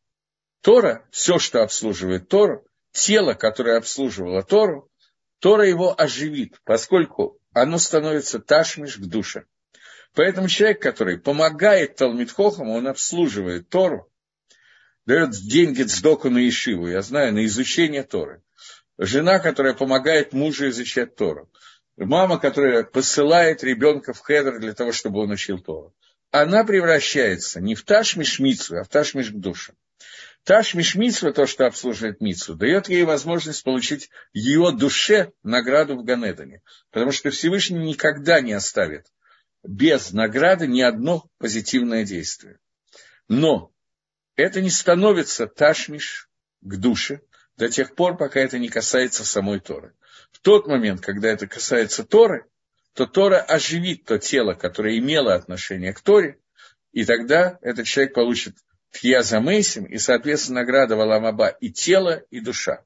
[SPEAKER 1] Тора, все, что обслуживает Тору, тело, которое обслуживало Тору, Тора его оживит, поскольку оно становится ташмиш к душе. Поэтому человек, который помогает Талмитхохам, он обслуживает Тору, дает деньги Цдоку на Ишиву, я знаю, на изучение Торы. Жена, которая помогает мужу изучать Тору. Мама, которая посылает ребенка в хедр для того, чтобы он учил Тору. Она превращается не в Ташмиш Митсу, а в Ташмиш к душе. Ташмиш Митсва, то, что обслуживает Митсу, дает ей возможность получить ее душе награду в Ганедане. Потому что Всевышний никогда не оставит без награды ни одно позитивное действие. Но это не становится ташмиш к душе до тех пор, пока это не касается самой Торы. В тот момент, когда это касается Торы, то Тора оживит то тело, которое имело отношение к Торе, и тогда этот человек получит Тьяза Мейсим и, соответственно, награда Валамаба и тело, и душа.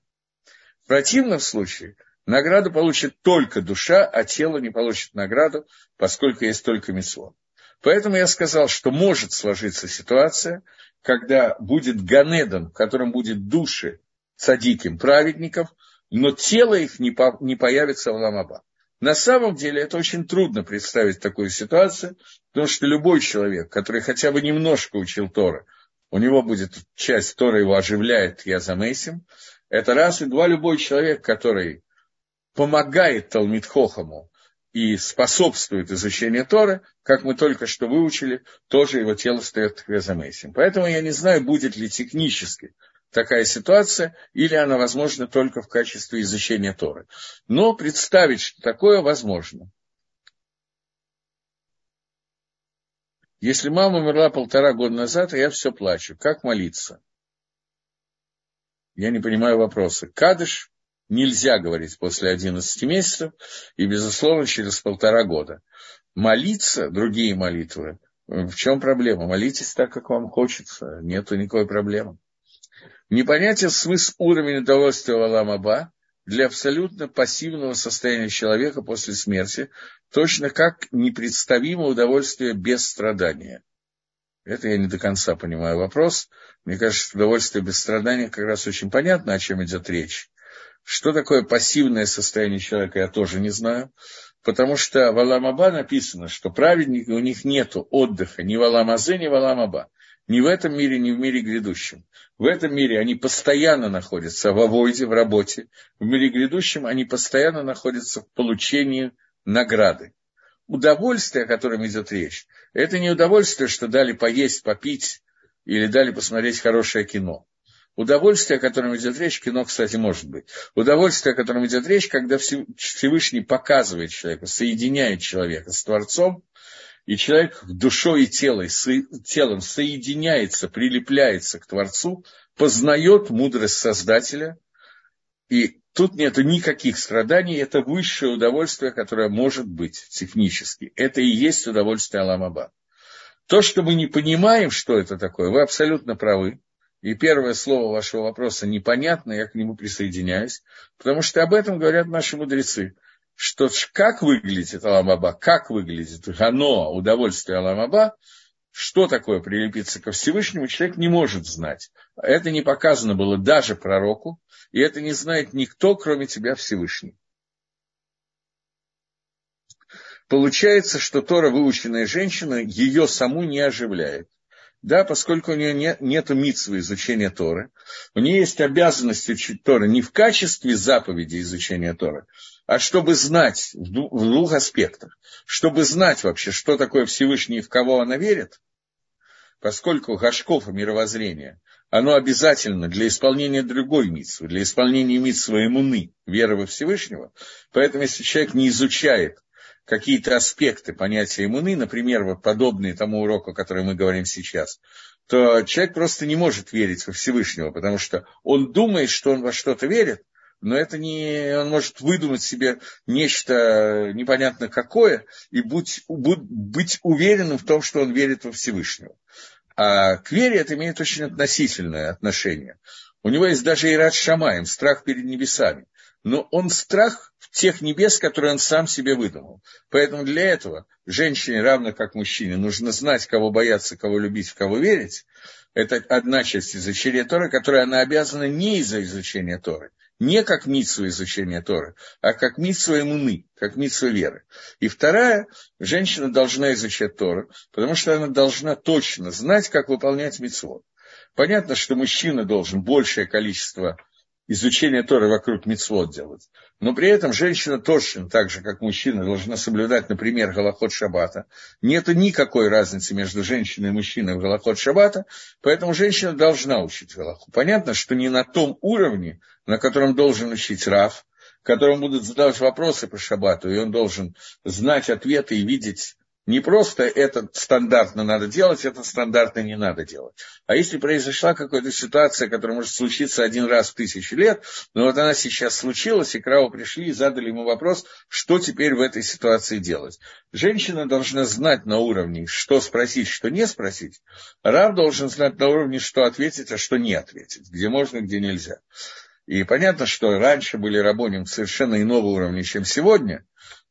[SPEAKER 1] В противном случае награду получит только душа, а тело не получит награду, поскольку есть только мисло. Поэтому я сказал, что может сложиться ситуация, когда будет Ганедом, в котором будет души садиким праведников, но тело их не, по, не появится в Ламаба. На самом деле это очень трудно представить такую ситуацию, потому что любой человек, который хотя бы немножко учил Тора, у него будет часть Тора его оживляет Язамейсим. Это раз. И два, любой человек, который помогает Талмитхохаму и способствует изучению Торы, как мы только что выучили, тоже его тело стоит Язамейсим. Поэтому я не знаю, будет ли технически такая ситуация, или она возможна только в качестве изучения Торы. Но представить, что такое возможно. Если мама умерла полтора года назад, а я все плачу, как молиться? Я не понимаю вопроса. Кадыш нельзя говорить после 11 месяцев и, безусловно, через полтора года. Молиться, другие молитвы, в чем проблема? Молитесь так, как вам хочется, нету никакой проблемы. Непонятен смысл уровень удовольствия в Аламаба для абсолютно пассивного состояния человека после смерти, точно как непредставимо удовольствие без страдания. Это я не до конца понимаю вопрос. Мне кажется, что удовольствие без страдания как раз очень понятно, о чем идет речь. Что такое пассивное состояние человека, я тоже не знаю. Потому что в Аламаба написано, что праведники, у них нет отдыха ни в Аламазе, ни в Аламаба. Ни в этом мире, ни в мире грядущем. В этом мире они постоянно находятся в авойде, в работе. В мире грядущем они постоянно находятся в получении награды. Удовольствие, о котором идет речь, это не удовольствие, что дали поесть, попить или дали посмотреть хорошее кино. Удовольствие, о котором идет речь, кино, кстати, может быть. Удовольствие, о котором идет речь, когда Всевышний показывает человека, соединяет человека с Творцом, и человек душой и телом, телом соединяется, прилепляется к Творцу, познает мудрость Создателя, и тут нет никаких страданий, это высшее удовольствие, которое может быть технически. Это и есть удовольствие Аламаба. То, что мы не понимаем, что это такое, вы абсолютно правы. И первое слово вашего вопроса непонятно, я к нему присоединяюсь, потому что об этом говорят наши мудрецы что как выглядит Аламаба, как выглядит Гано, удовольствие Аламаба, что такое прилепиться ко Всевышнему, человек не может знать. Это не показано было даже пророку, и это не знает никто, кроме тебя Всевышний. Получается, что Тора, выученная женщина, ее саму не оживляет. Да, поскольку у нее нет, нет митсвы изучения Торы, у нее есть обязанность учить Торы не в качестве заповеди изучения Торы, а чтобы знать в двух аспектах. Чтобы знать вообще, что такое Всевышний и в кого она верит, поскольку Гашков мировоззрение, оно обязательно для исполнения другой митсвы, для исполнения митсвы иммуны, веры во Всевышнего. Поэтому, если человек не изучает какие-то аспекты понятия иммуны, например, вот подобные тому уроку, который мы говорим сейчас, то человек просто не может верить во Всевышнего, потому что он думает, что он во что-то верит, но это не, он может выдумать себе нечто непонятно какое и будь, будь, быть уверенным в том, что он верит во Всевышнего. А к вере это имеет очень относительное отношение. У него есть даже Ират Шамаем, страх перед небесами но он страх тех небес, которые он сам себе выдумал. Поэтому для этого женщине, равно как мужчине, нужно знать, кого бояться, кого любить, в кого верить. Это одна часть изучения Торы, которую она обязана не из-за изучения Торы, не как митсу изучения Торы, а как митсу иммуны, как митсу веры. И вторая, женщина должна изучать Тору, потому что она должна точно знать, как выполнять митцвот. Понятно, что мужчина должен большее количество изучение Торы вокруг мицвод делать. Но при этом женщина точно так же, как мужчина, должна соблюдать, например, Галахот Шаббата. Нет никакой разницы между женщиной и мужчиной в Галахот Шаббата, поэтому женщина должна учить Галаху. Понятно, что не на том уровне, на котором должен учить Раф, которому будут задавать вопросы по Шаббату, и он должен знать ответы и видеть не просто это стандартно надо делать, это стандартно не надо делать. А если произошла какая-то ситуация, которая может случиться один раз в тысячу лет, но вот она сейчас случилась, и Краву пришли и задали ему вопрос, что теперь в этой ситуации делать. Женщина должна знать на уровне, что спросить, что не спросить. Рав должен знать на уровне, что ответить, а что не ответить, где можно, где нельзя. И понятно, что раньше были рабоним совершенно иного уровня, чем сегодня,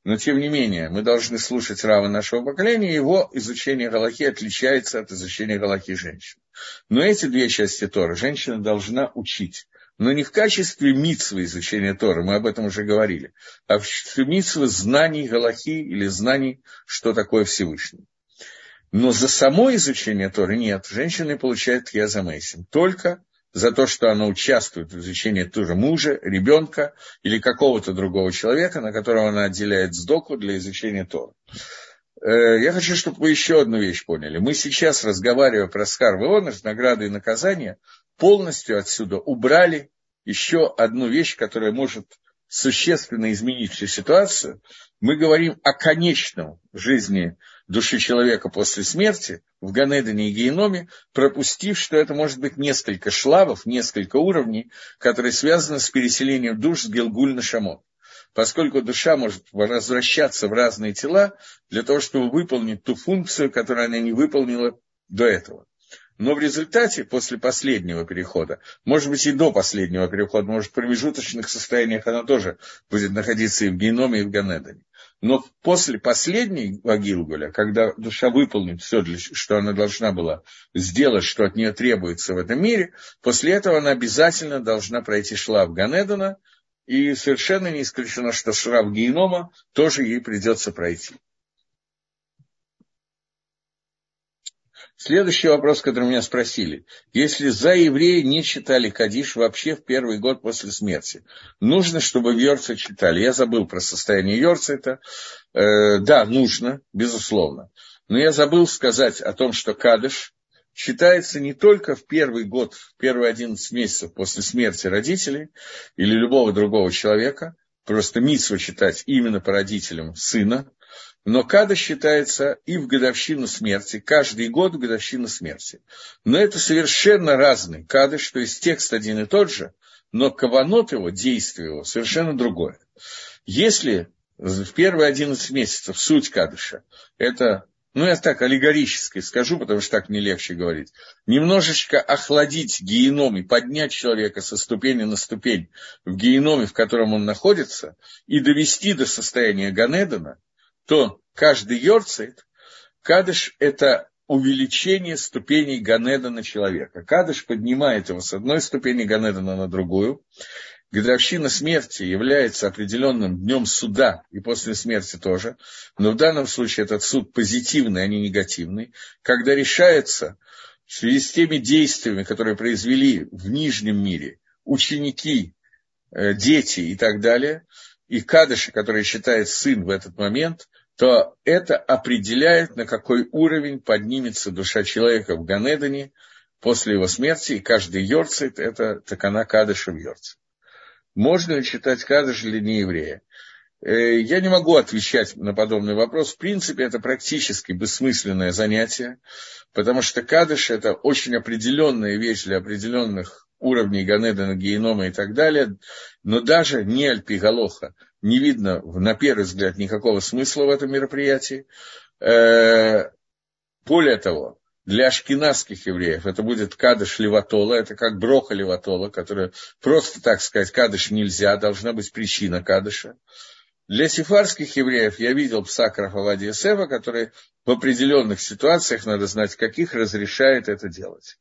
[SPEAKER 1] но тем не менее мы должны слушать Рава нашего поколения, его изучение Галахи отличается от изучения Галахи женщин. Но эти две части Тора женщина должна учить но не в качестве митсвы изучения Торы, мы об этом уже говорили, а в качестве митсвы знаний Галахи или знаний, что такое Всевышний. Но за само изучение Торы нет, женщина получает язамейсим, только за то, что она участвует в изучении тоже мужа, ребенка или какого-то другого человека, на которого она отделяет сдоку для изучения Тора. Э, я хочу, чтобы вы еще одну вещь поняли. Мы сейчас, разговаривая про Схар Веонаш, награды и наказания, полностью отсюда убрали еще одну вещь, которая может существенно изменить всю ситуацию. Мы говорим о конечном жизни души человека после смерти в Ганедане и Геноме, пропустив, что это может быть несколько шлавов, несколько уровней, которые связаны с переселением душ с Гелгуль на Шамон. Поскольку душа может возвращаться в разные тела для того, чтобы выполнить ту функцию, которую она не выполнила до этого. Но в результате, после последнего перехода, может быть и до последнего перехода, может в промежуточных состояниях она тоже будет находиться и в геноме, и в Ганедане. Но после последнего Гилгуля, когда душа выполнит все, что она должна была сделать, что от нее требуется в этом мире, после этого она обязательно должна пройти шлав Ганедана, и совершенно не исключено, что шлав Генома тоже ей придется пройти. Следующий вопрос, который меня спросили. Если за евреи не читали Кадиш вообще в первый год после смерти, нужно, чтобы в Йорце читали? Я забыл про состояние Йорца это. Э, да, нужно, безусловно. Но я забыл сказать о том, что Кадыш считается не только в первый год, в первые 11 месяцев после смерти родителей или любого другого человека, просто митсву читать именно по родителям сына, но када считается и в годовщину смерти, каждый год в годовщину смерти. Но это совершенно разный кадыш, то есть текст один и тот же, но каванот его, действие его совершенно другое. Если в первые 11 месяцев суть кадыша – это ну, я так аллегорически скажу, потому что так мне легче говорить, немножечко охладить геном и поднять человека со ступени на ступень в геноме, в котором он находится, и довести до состояния Ганедана, то каждый йорцит, кадыш – это увеличение ступеней Ганеда на человека. Кадыш поднимает его с одной ступени Ганедана на другую. Годовщина смерти является определенным днем суда, и после смерти тоже. Но в данном случае этот суд позитивный, а не негативный. Когда решается в связи с теми действиями, которые произвели в нижнем мире ученики, э, дети и так далее, и кадыши, которые считает сын в этот момент, то это определяет, на какой уровень поднимется душа человека в Ганедане после его смерти, и каждый йорцит – это такана кадыша в йорце. Можно ли читать кадыш для нееврея? Э, я не могу отвечать на подобный вопрос. В принципе, это практически бессмысленное занятие, потому что кадыш – это очень определенная вещь для определенных уровней Ганедана, Генома и так далее, но даже не Альпигалоха не видно, на первый взгляд, никакого смысла в этом мероприятии. Э, более того, для ашкенадских евреев это будет кадыш леватола, это как броха леватола, которая просто так сказать, кадыш нельзя, должна быть причина кадыша. Для сефарских евреев я видел пса Рафавади Сева, который в определенных ситуациях, надо знать каких, разрешает это делать.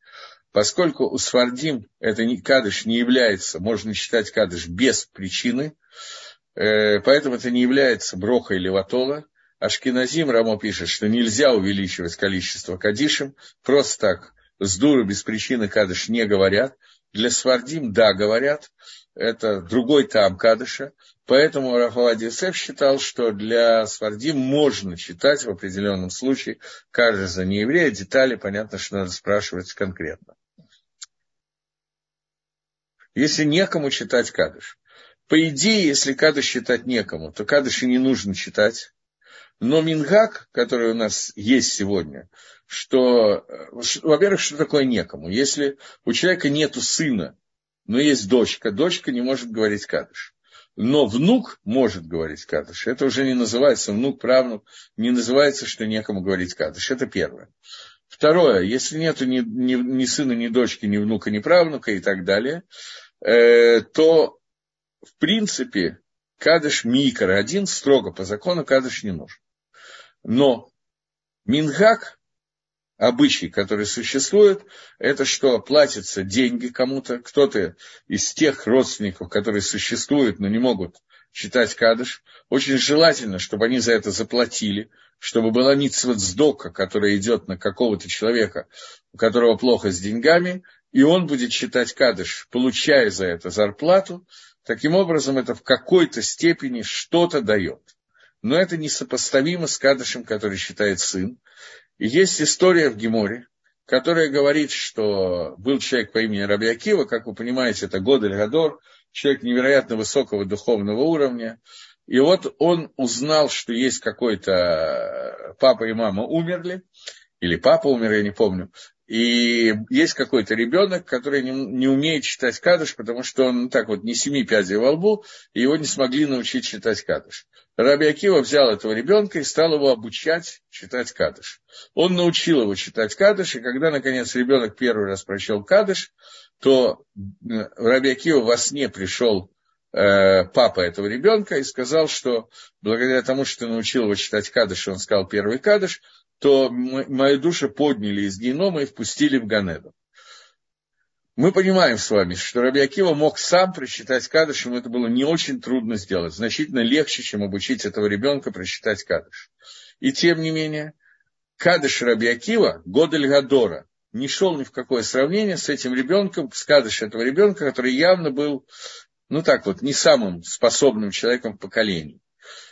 [SPEAKER 1] Поскольку у Свардим это не, кадыш не является, можно считать кадыш без причины, поэтому это не является брохой или ватола. Ашкиназим Рамо пишет, что нельзя увеличивать количество кадишем, просто так, с дуру без причины кадыш не говорят. Для Свардим, да, говорят, это другой там кадыша, поэтому Рафалади Сеф считал, что для Свардим можно читать в определенном случае каждый за нееврея, детали, понятно, что надо спрашивать конкретно если некому читать Кадыш. По идее, если Кадыш читать некому, то Кадыш и не нужно читать. Но Мингак, который у нас есть сегодня, что, во-первых, что такое некому? Если у человека нет сына, но есть дочка, дочка не может говорить Кадыш. Но внук может говорить Кадыш. Это уже не называется внук, правнук, не называется, что некому говорить Кадыш. Это первое. Второе, если нет ни, ни, ни сына, ни дочки, ни внука, ни правнука и так далее, э, то, в принципе, кадыш микро один строго по закону кадыш не нужен. Но мингак, обычай, который существует, это что платятся деньги кому-то, кто-то из тех родственников, которые существуют, но не могут читать кадыш. Очень желательно, чтобы они за это заплатили, чтобы была митцвот сдока, которая идет на какого-то человека, у которого плохо с деньгами, и он будет читать кадыш, получая за это зарплату. Таким образом, это в какой-то степени что-то дает. Но это несопоставимо с кадышем, который считает сын. И есть история в Геморе, которая говорит, что был человек по имени Раби Акива, как вы понимаете, это Годель Гадор, человек невероятно высокого духовного уровня. И вот он узнал, что есть какой-то папа и мама умерли, или папа умер, я не помню. И есть какой-то ребенок, который не, не умеет читать кадыш, потому что он так вот не семи пядей во лбу, и его не смогли научить читать кадыш. Раби Акива взял этого ребенка и стал его обучать читать кадыш. Он научил его читать кадыш, и когда, наконец, ребенок первый раз прочел кадыш, то Раби Акива во сне пришел э, папа этого ребенка и сказал, что благодаря тому, что научил его читать кадыш, он сказал первый кадыш, то мою душу подняли из генома и впустили в Ганеду. Мы понимаем с вами, что Раби мог сам прочитать Кадыш, ему это было не очень трудно сделать, значительно легче, чем обучить этого ребенка прочитать Кадыш. И тем не менее, Кадыш Раби Акива, Годель Гадора, не шел ни в какое сравнение с этим ребенком, с Кадыш этого ребенка, который явно был, ну так вот, не самым способным человеком в поколении.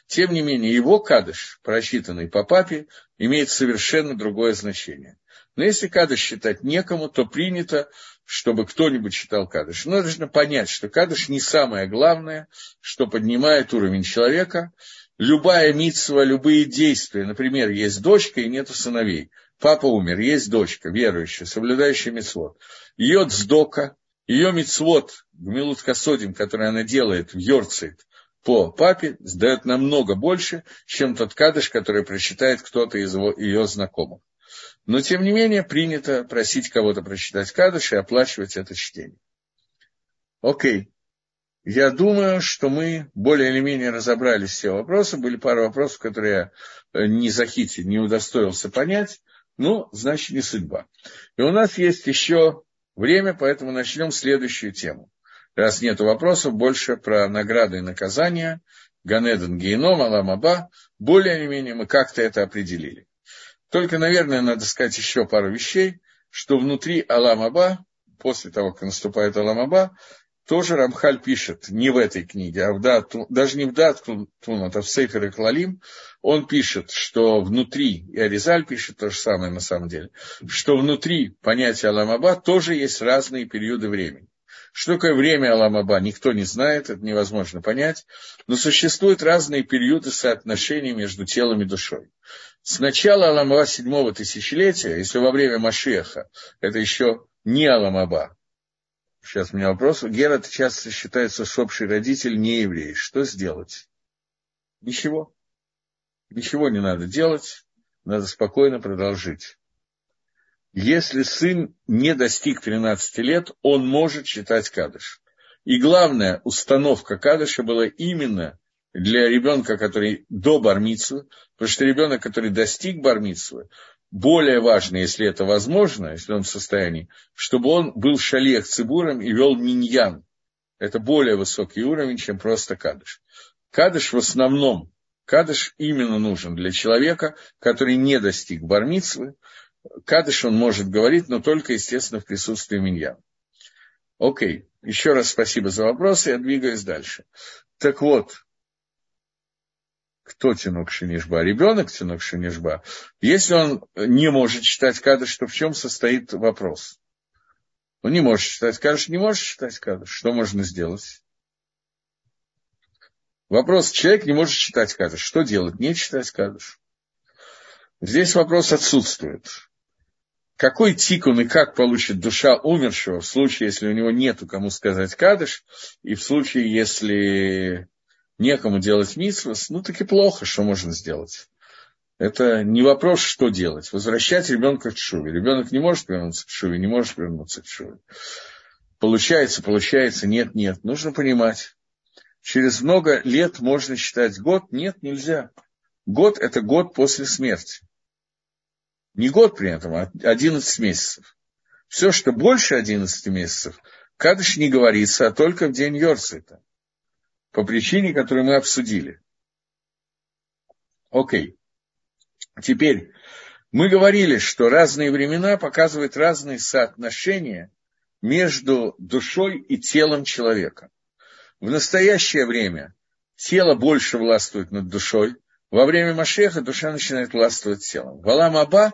[SPEAKER 1] Тем не менее, его Кадыш, прочитанный по папе, имеет совершенно другое значение. Но если Кадыш считать некому, то принято чтобы кто-нибудь читал Кадыш. Но нужно понять, что Кадыш не самое главное, что поднимает уровень человека. Любая митсва, любые действия, например, есть дочка и нету сыновей. Папа умер, есть дочка, верующая, соблюдающая митцвот. Ее дздока, ее митцвот, гмилут касодим, который она делает в Йорцит по папе, сдает намного больше, чем тот кадыш, который прочитает кто-то из его, ее знакомых. Но, тем не менее, принято просить кого-то прочитать Кадыш и оплачивать это чтение. Окей. Я думаю, что мы более или менее разобрались все вопросы. Были пару вопросов, которые я э, не захитил, не удостоился понять. Ну, значит, не судьба. И у нас есть еще время, поэтому начнем следующую тему. Раз нет вопросов, больше про награды и наказания. Ганеден, Гейном, Аламаба. Более или менее мы как-то это определили. Только, наверное, надо сказать еще пару вещей, что внутри Аламаба, после того, как наступает Аламаба, тоже Рамхаль пишет, не в этой книге, а в Дат, даже не в Дат Тунат, а в Сейфер и Клалим, он пишет, что внутри, и Аризаль пишет то же самое на самом деле, что внутри понятия Аламаба тоже есть разные периоды времени. Что такое время Аламаба, никто не знает, это невозможно понять, но существуют разные периоды соотношений между телом и душой. С начала Аламаба седьмого тысячелетия, если во время Машеха, это еще не Аламаба. Сейчас у меня вопрос. Герат часто считается сопший родитель не еврей. Что сделать? Ничего. Ничего не надо делать. Надо спокойно продолжить. Если сын не достиг 13 лет, он может читать кадыш. И главная установка кадыша была именно для ребенка, который до бармицу, потому что ребенок, который достиг бармицу, более важно, если это возможно, если он в состоянии, чтобы он был шалех цибуром и вел миньян. Это более высокий уровень, чем просто кадыш. Кадыш в основном, кадыш именно нужен для человека, который не достиг бармицвы. Кадыш он может говорить, но только, естественно, в присутствии миньяна. Окей, еще раз спасибо за вопросы, я двигаюсь дальше. Так вот, кто тянук шинишба? Ребенок тянук шинишба. Если он не может читать кадыш, то в чем состоит вопрос? Он не может читать кадыш, не может читать кадыш. Что можно сделать? Вопрос, человек не может читать кадыш. Что делать? Не читать кадыш. Здесь вопрос отсутствует. Какой тикун и как получит душа умершего в случае, если у него нету кому сказать кадыш, и в случае, если некому делать митсвос, ну таки плохо, что можно сделать. Это не вопрос, что делать. Возвращать ребенка к шуве. Ребенок не может вернуться к шуве, не может вернуться к шуве. получается, получается, нет, нет. Нужно понимать. Через много лет можно считать год? Нет, нельзя. Год – это год после смерти. Не год при этом, а 11 месяцев. Все, что больше 11 месяцев, Кадыш не говорится, а только в день Йорцита. По причине, которую мы обсудили. Окей. Теперь, мы говорили, что разные времена показывают разные соотношения между душой и телом человека. В настоящее время тело больше властвует над душой, во время Машеха душа начинает властвовать телом. В Алам Аба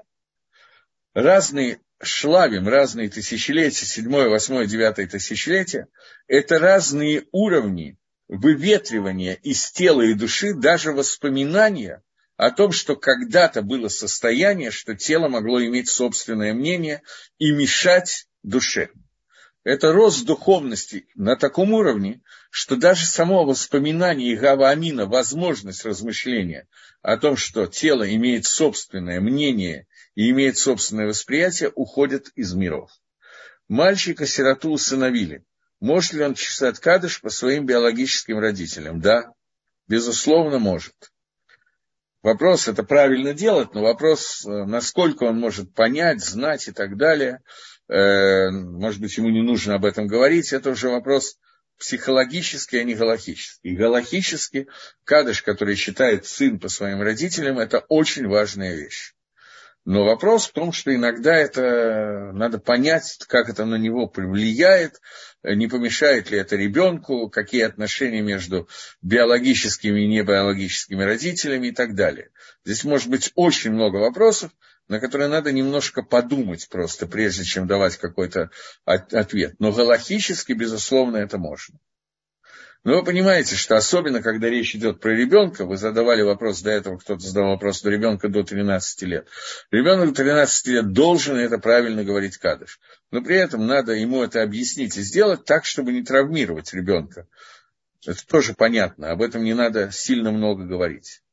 [SPEAKER 1] разные шлавим, разные тысячелетия, седьмое, восьмое, девятое тысячелетие, это разные уровни выветривания из тела и души, даже воспоминания о том, что когда-то было состояние, что тело могло иметь собственное мнение и мешать душе. Это рост духовности на таком уровне, что даже само воспоминание Игава Амина, возможность размышления о том, что тело имеет собственное мнение и имеет собственное восприятие, уходит из миров. Мальчика сироту усыновили. Может ли он чесать кадыш по своим биологическим родителям? Да, безусловно, может. Вопрос, это правильно делать, но вопрос, э, насколько он может понять, знать и так далее, э, может быть, ему не нужно об этом говорить, это уже вопрос психологически, а не галахически. И галахически кадыш, который считает сын по своим родителям, это очень важная вещь. Но вопрос в том, что иногда это надо понять, как это на него влияет, не помешает ли это ребенку, какие отношения между биологическими и небиологическими родителями и так далее. Здесь может быть очень много вопросов, на которые надо немножко подумать просто, прежде чем давать какой-то ответ. Но галахически, безусловно, это можно. Но вы понимаете, что особенно, когда речь идет про ребенка, вы задавали вопрос до этого, кто-то задал вопрос до ребенка до 13 лет. Ребенок до 13 лет должен это правильно говорить кадыш. Но при этом надо ему это объяснить и сделать так, чтобы не травмировать ребенка. Это тоже понятно, об этом не надо сильно много говорить.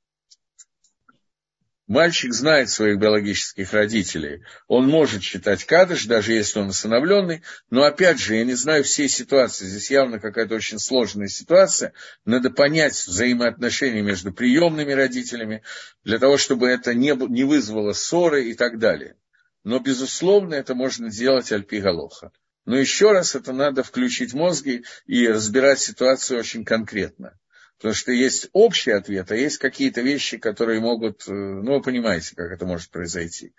[SPEAKER 1] Мальчик знает своих биологических родителей. Он может считать кадыш, даже если он усыновленный. Но опять же, я не знаю всей ситуации. Здесь явно какая-то очень сложная ситуация. Надо понять взаимоотношения между приемными родителями, для того, чтобы это не, вызвало ссоры и так далее. Но, безусловно, это можно делать альпи галоха. Но еще раз это надо включить мозги и разбирать ситуацию очень конкретно. Потому что есть общий ответ, а есть какие-то вещи, которые могут... Э, ну, вы понимаете, как это может произойти.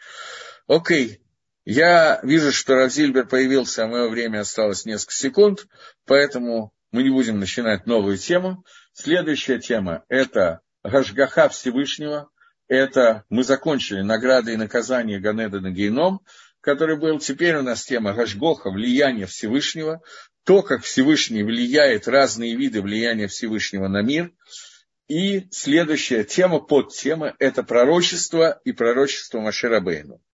[SPEAKER 1] Окей. Я вижу, что Равзильбер появился, а мое время осталось несколько секунд, поэтому мы не будем начинать новую тему. Следующая тема – это Гашгаха Всевышнего. Это мы закончили награды и наказания Ганеда на геном, который был. Теперь у нас тема Гашгоха, влияние Всевышнего то, как Всевышний влияет, разные виды влияния Всевышнего на мир. И следующая тема, подтема – это пророчество и пророчество Маширабейну.